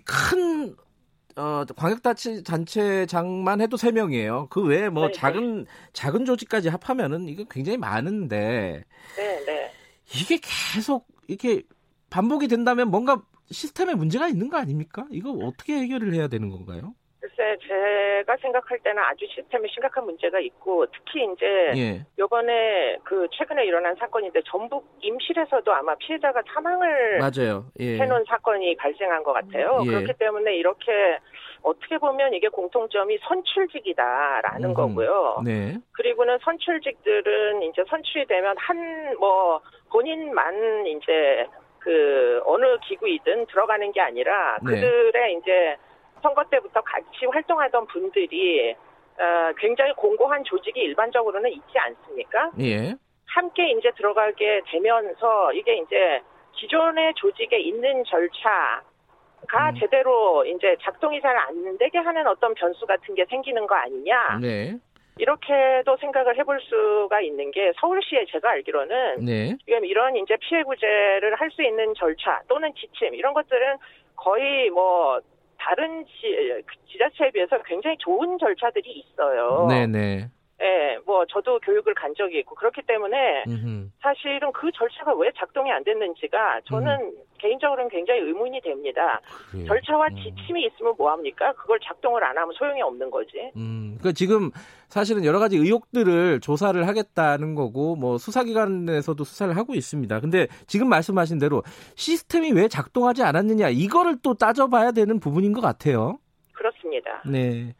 큰 어, 광역단체장만 해도 세 명이에요. 그 외에 뭐 네, 작은 작은 조직까지 합하면은 이거 굉장히 많은데 네, 네. 이게 계속 이렇게 반복이 된다면 뭔가 시스템에 문제가 있는 거 아닙니까? 이거 어떻게 해결을 해야 되는 건가요? 글쎄 제가 생각할 때는 아주 시스템에 심각한 문제가 있고 특히 이제 예. 요번에 그 최근에 일어난 사건인데 전북 임실에서도 아마 피해자가 사망을 맞아요. 예. 해놓은 사건이 발생한 것 같아요. 예. 그렇기 때문에 이렇게 어떻게 보면 이게 공통점이 선출직이다라는 음흠. 거고요. 네. 그리고는 선출직들은 이제 선출이 되면 한 뭐 본인만 이제 그 어느 기구이든 들어가는 게 아니라 네. 그들의 이제 선거 때부터 같이 활동하던 분들이 어, 굉장히 공고한 조직이 일반적으로는 있지 않습니까? 예. 함께 이제 들어가게 되면서 이게 이제 기존의 조직에 있는 절차가 음. 제대로 이제 작동이 잘 안 되게 하는 어떤 변수 같은 게 생기는 거 아니냐? 네. 이렇게도 생각을 해볼 수가 있는 게 서울시에 제가 알기로는 네. 지금 이런 이제 피해 구제를 할 수 있는 절차 또는 지침 이런 것들은 거의 뭐 다른 지, 지자체에 비해서 굉장히 좋은 절차들이 있어요. 네네. 예, 뭐 저도 교육을 간 적이 있고 그렇기 때문에 음흠. 사실은 그 절차가 왜 작동이 안 됐는지가 저는 음. 개인적으로는 굉장히 의문이 됩니다. 그래요. 절차와 음. 지침이 있으면 뭐 합니까? 그걸 작동을 안 하면 소용이 없는 거지. 음, 그러니까 지금 사실은 여러 가지 의혹들을 조사를 하겠다는 거고 뭐 수사기관에서도 수사를 하고 있습니다. 근데 지금 말씀하신 대로 시스템이 왜 작동하지 않았느냐 이거를 또 따져봐야 되는 부분인 것 같아요. 그렇습니다. 네.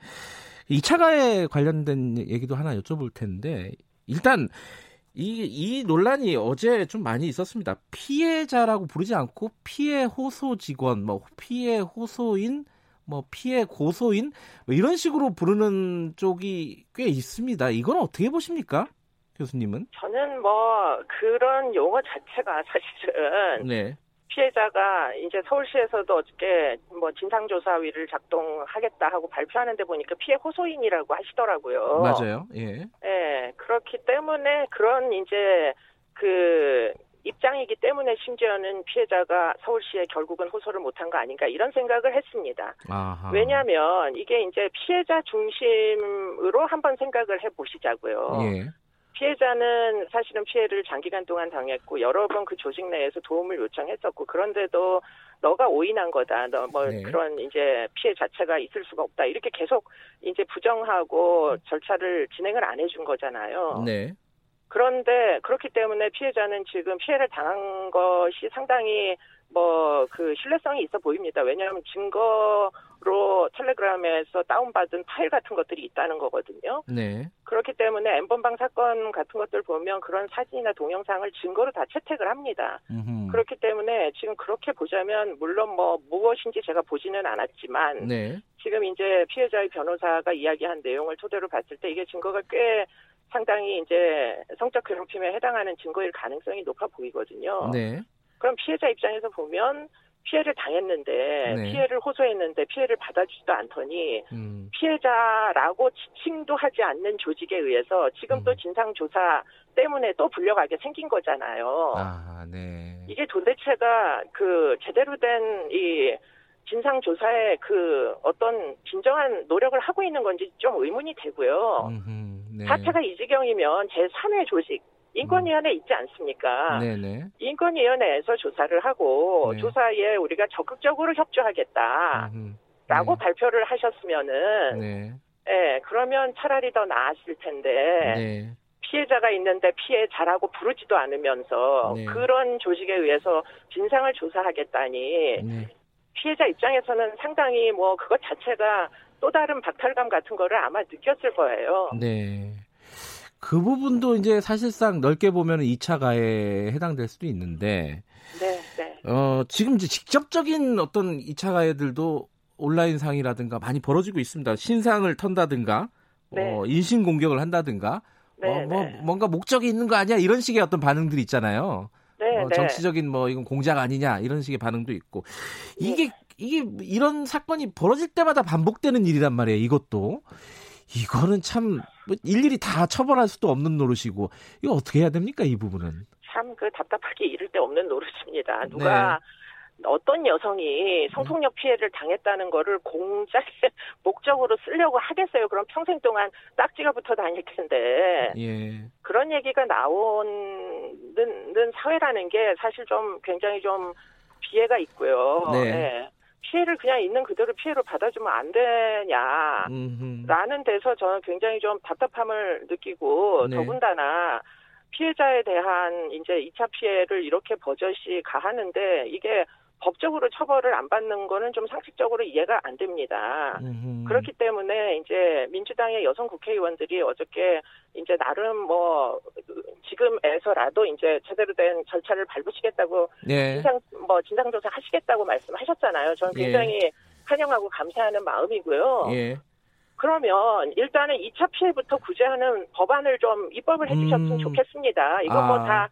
2차 가해 관련된 얘기도 하나 여쭤볼 텐데 일단 이, 이 논란이 어제 좀 많이 있었습니다. 피해자라고 부르지 않고 피해 호소 직원, 뭐 피해 호소인, 뭐 피해 고소인 뭐 이런 식으로 부르는 쪽이 꽤 있습니다. 이건 어떻게 보십니까? 교수님은? 저는 뭐 그런 용어 자체가 사실은 네. 피해자가 이제 서울시에서도 어저께 뭐 진상조사위를 작동하겠다 하고 발표하는데 보니까 피해 호소인이라고 하시더라고요. 맞아요. 예. 예. 그렇기 때문에 그런 이제 그 입장이기 때문에 심지어는 피해자가 서울시에 결국은 호소를 못한 거 아닌가 이런 생각을 했습니다. 아하. 왜냐하면 이게 이제 피해자 중심으로 한번 생각을 해보시자고요. 예. 피해자는 사실은 피해를 장기간 동안 당했고 여러 번 그 조직 내에서 도움을 요청했었고 그런데도 너가 오인한 거다. 너 뭐 네. 그런 이제 피해 자체가 있을 수가 없다. 이렇게 계속 이제 부정하고 절차를 진행을 안 해준 거잖아요. 네. 그런데 그렇기 때문에 피해자는 지금 피해를 당한 것이 상당히 뭐 그 신뢰성이 있어 보입니다. 왜냐하면 증거로 텔레그램에서 다운받은 파일 같은 것들이 있다는 거거든요. 네. 그렇기 때문에 엠번방 사건 같은 것들 보면 그런 사진이나 동영상을 증거로 다 채택을 합니다. 음흠. 그렇기 때문에 지금 그렇게 보자면 물론 뭐 무엇인지 제가 보지는 않았지만 네. 지금 이제 피해자의 변호사가 이야기한 내용을 토대로 봤을 때 이게 증거가 꽤 상당히 이제 성적 괴롭힘에 해당하는 증거일 가능성이 높아 보이거든요. 네. 그럼 피해자 입장에서 보면 피해를 당했는데 네. 피해를 호소했는데 피해를 받아주지도 않더니 음. 피해자라고 지칭도 하지 않는 조직에 의해서 지금 음. 또 진상 조사 때문에 또 불려가게 생긴 거잖아요. 아, 네. 이게 도대체가 그 제대로 된이 진상 조사에 그 어떤 진정한 노력을 하고 있는 건지 좀 의문이 되고요. 음흠, 네. 사태가 이 지경이면 제3의 조직 인권위원회 있지 않습니까? 네네. 인권위원회에서 조사를 하고 네. 조사에 우리가 적극적으로 협조하겠다. 라고 네. 발표를 하셨으면은 네. 네. 그러면 차라리 더 나았을 텐데 네. 피해자가 있는데 피해자라고 부르지도 않으면서 네. 그런 조직에 의해서 진상을 조사하겠다니 네. 피해자 입장에서는 상당히 뭐 그것 자체가 또 다른 박탈감 같은 거를 아마 느꼈을 거예요. 네. 그 부분도 이제 사실상 넓게 보면 2차 가해에 해당될 수도 있는데 네, 네. 어, 지금 이제 직접적인 어떤 2차 가해들도 온라인 상이라든가 많이 벌어지고 있습니다. 신상을 턴다든가 네. 어, 인신 공격을 한다든가 네, 어, 뭐 네. 뭔가 목적이 있는 거 아니야 이런 식의 어떤 반응들이 있잖아요. 네, 어, 정치적인 뭐 이건 공작 아니냐 이런 식의 반응도 있고 이게 네. 이게 이런 사건이 벌어질 때마다 반복되는 일이란 말이에요. 이것도 이거는 참뭐 일일이 다 처벌할 수도 없는 노릇이고 이거 어떻게 해야 됩니까 이 부분은? 참 그 답답하게 이를 데 없는 노릇입니다. 누가 네. 어떤 여성이 성폭력 피해를 당했다는 거를 공작의 목적으로 쓰려고 하겠어요. 그럼 평생 동안 딱지가 붙어 다닐 텐데. 예. 그런 얘기가 나오는 사회라는 게 사실 좀 굉장히 좀 비애가 있고요. 네. 네. 피해를 그냥 있는 그대로 피해를 받아주면 안 되냐라는 데서 저는 굉장히 좀 답답함을 느끼고 네. 더군다나 피해자에 대한 이제 2차 피해를 이렇게 버젓이 가하는데 이게 법적으로 처벌을 안 받는 거는 좀 상식적으로 이해가 안 됩니다. 음흠. 그렇기 때문에 이제 민주당의 여성 국회의원들이 어저께 이제 나름 뭐 지금에서라도 이제 제대로 된 절차를 밟으시겠다고 예. 진상 뭐 진상조사 하시겠다고 말씀하셨잖아요. 저는 예. 굉장히 예. 환영하고 감사하는 마음이고요. 예. 그러면 일단은 2차 피해부터 구제하는 법안을 좀 입법을 해주셨으면 음. 좋겠습니다. 이거 뭐 아. 뭐다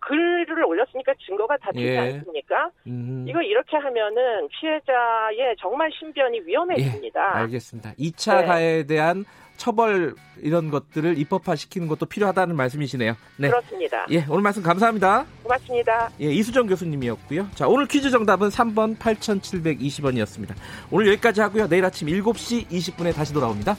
글 서류를 올렸으니까 증거가 다 되지 예. 않습니까? 음. 이거 이렇게 하면은 피해자의 정말 신변이 위험해집니다. 예. 알겠습니다. 2차 네. 가해에 대한 처벌 이런 것들을 입법화 시키는 것도 필요하다는 말씀이시네요. 네. 그렇습니다. 예, 오늘 말씀 감사합니다. 고맙습니다. 예, 이수정 교수님이었고요. 자, 오늘 퀴즈 정답은 3번 8720원이었습니다. 오늘 여기까지 하고요. 내일 아침 7시 20분에 다시 돌아옵니다.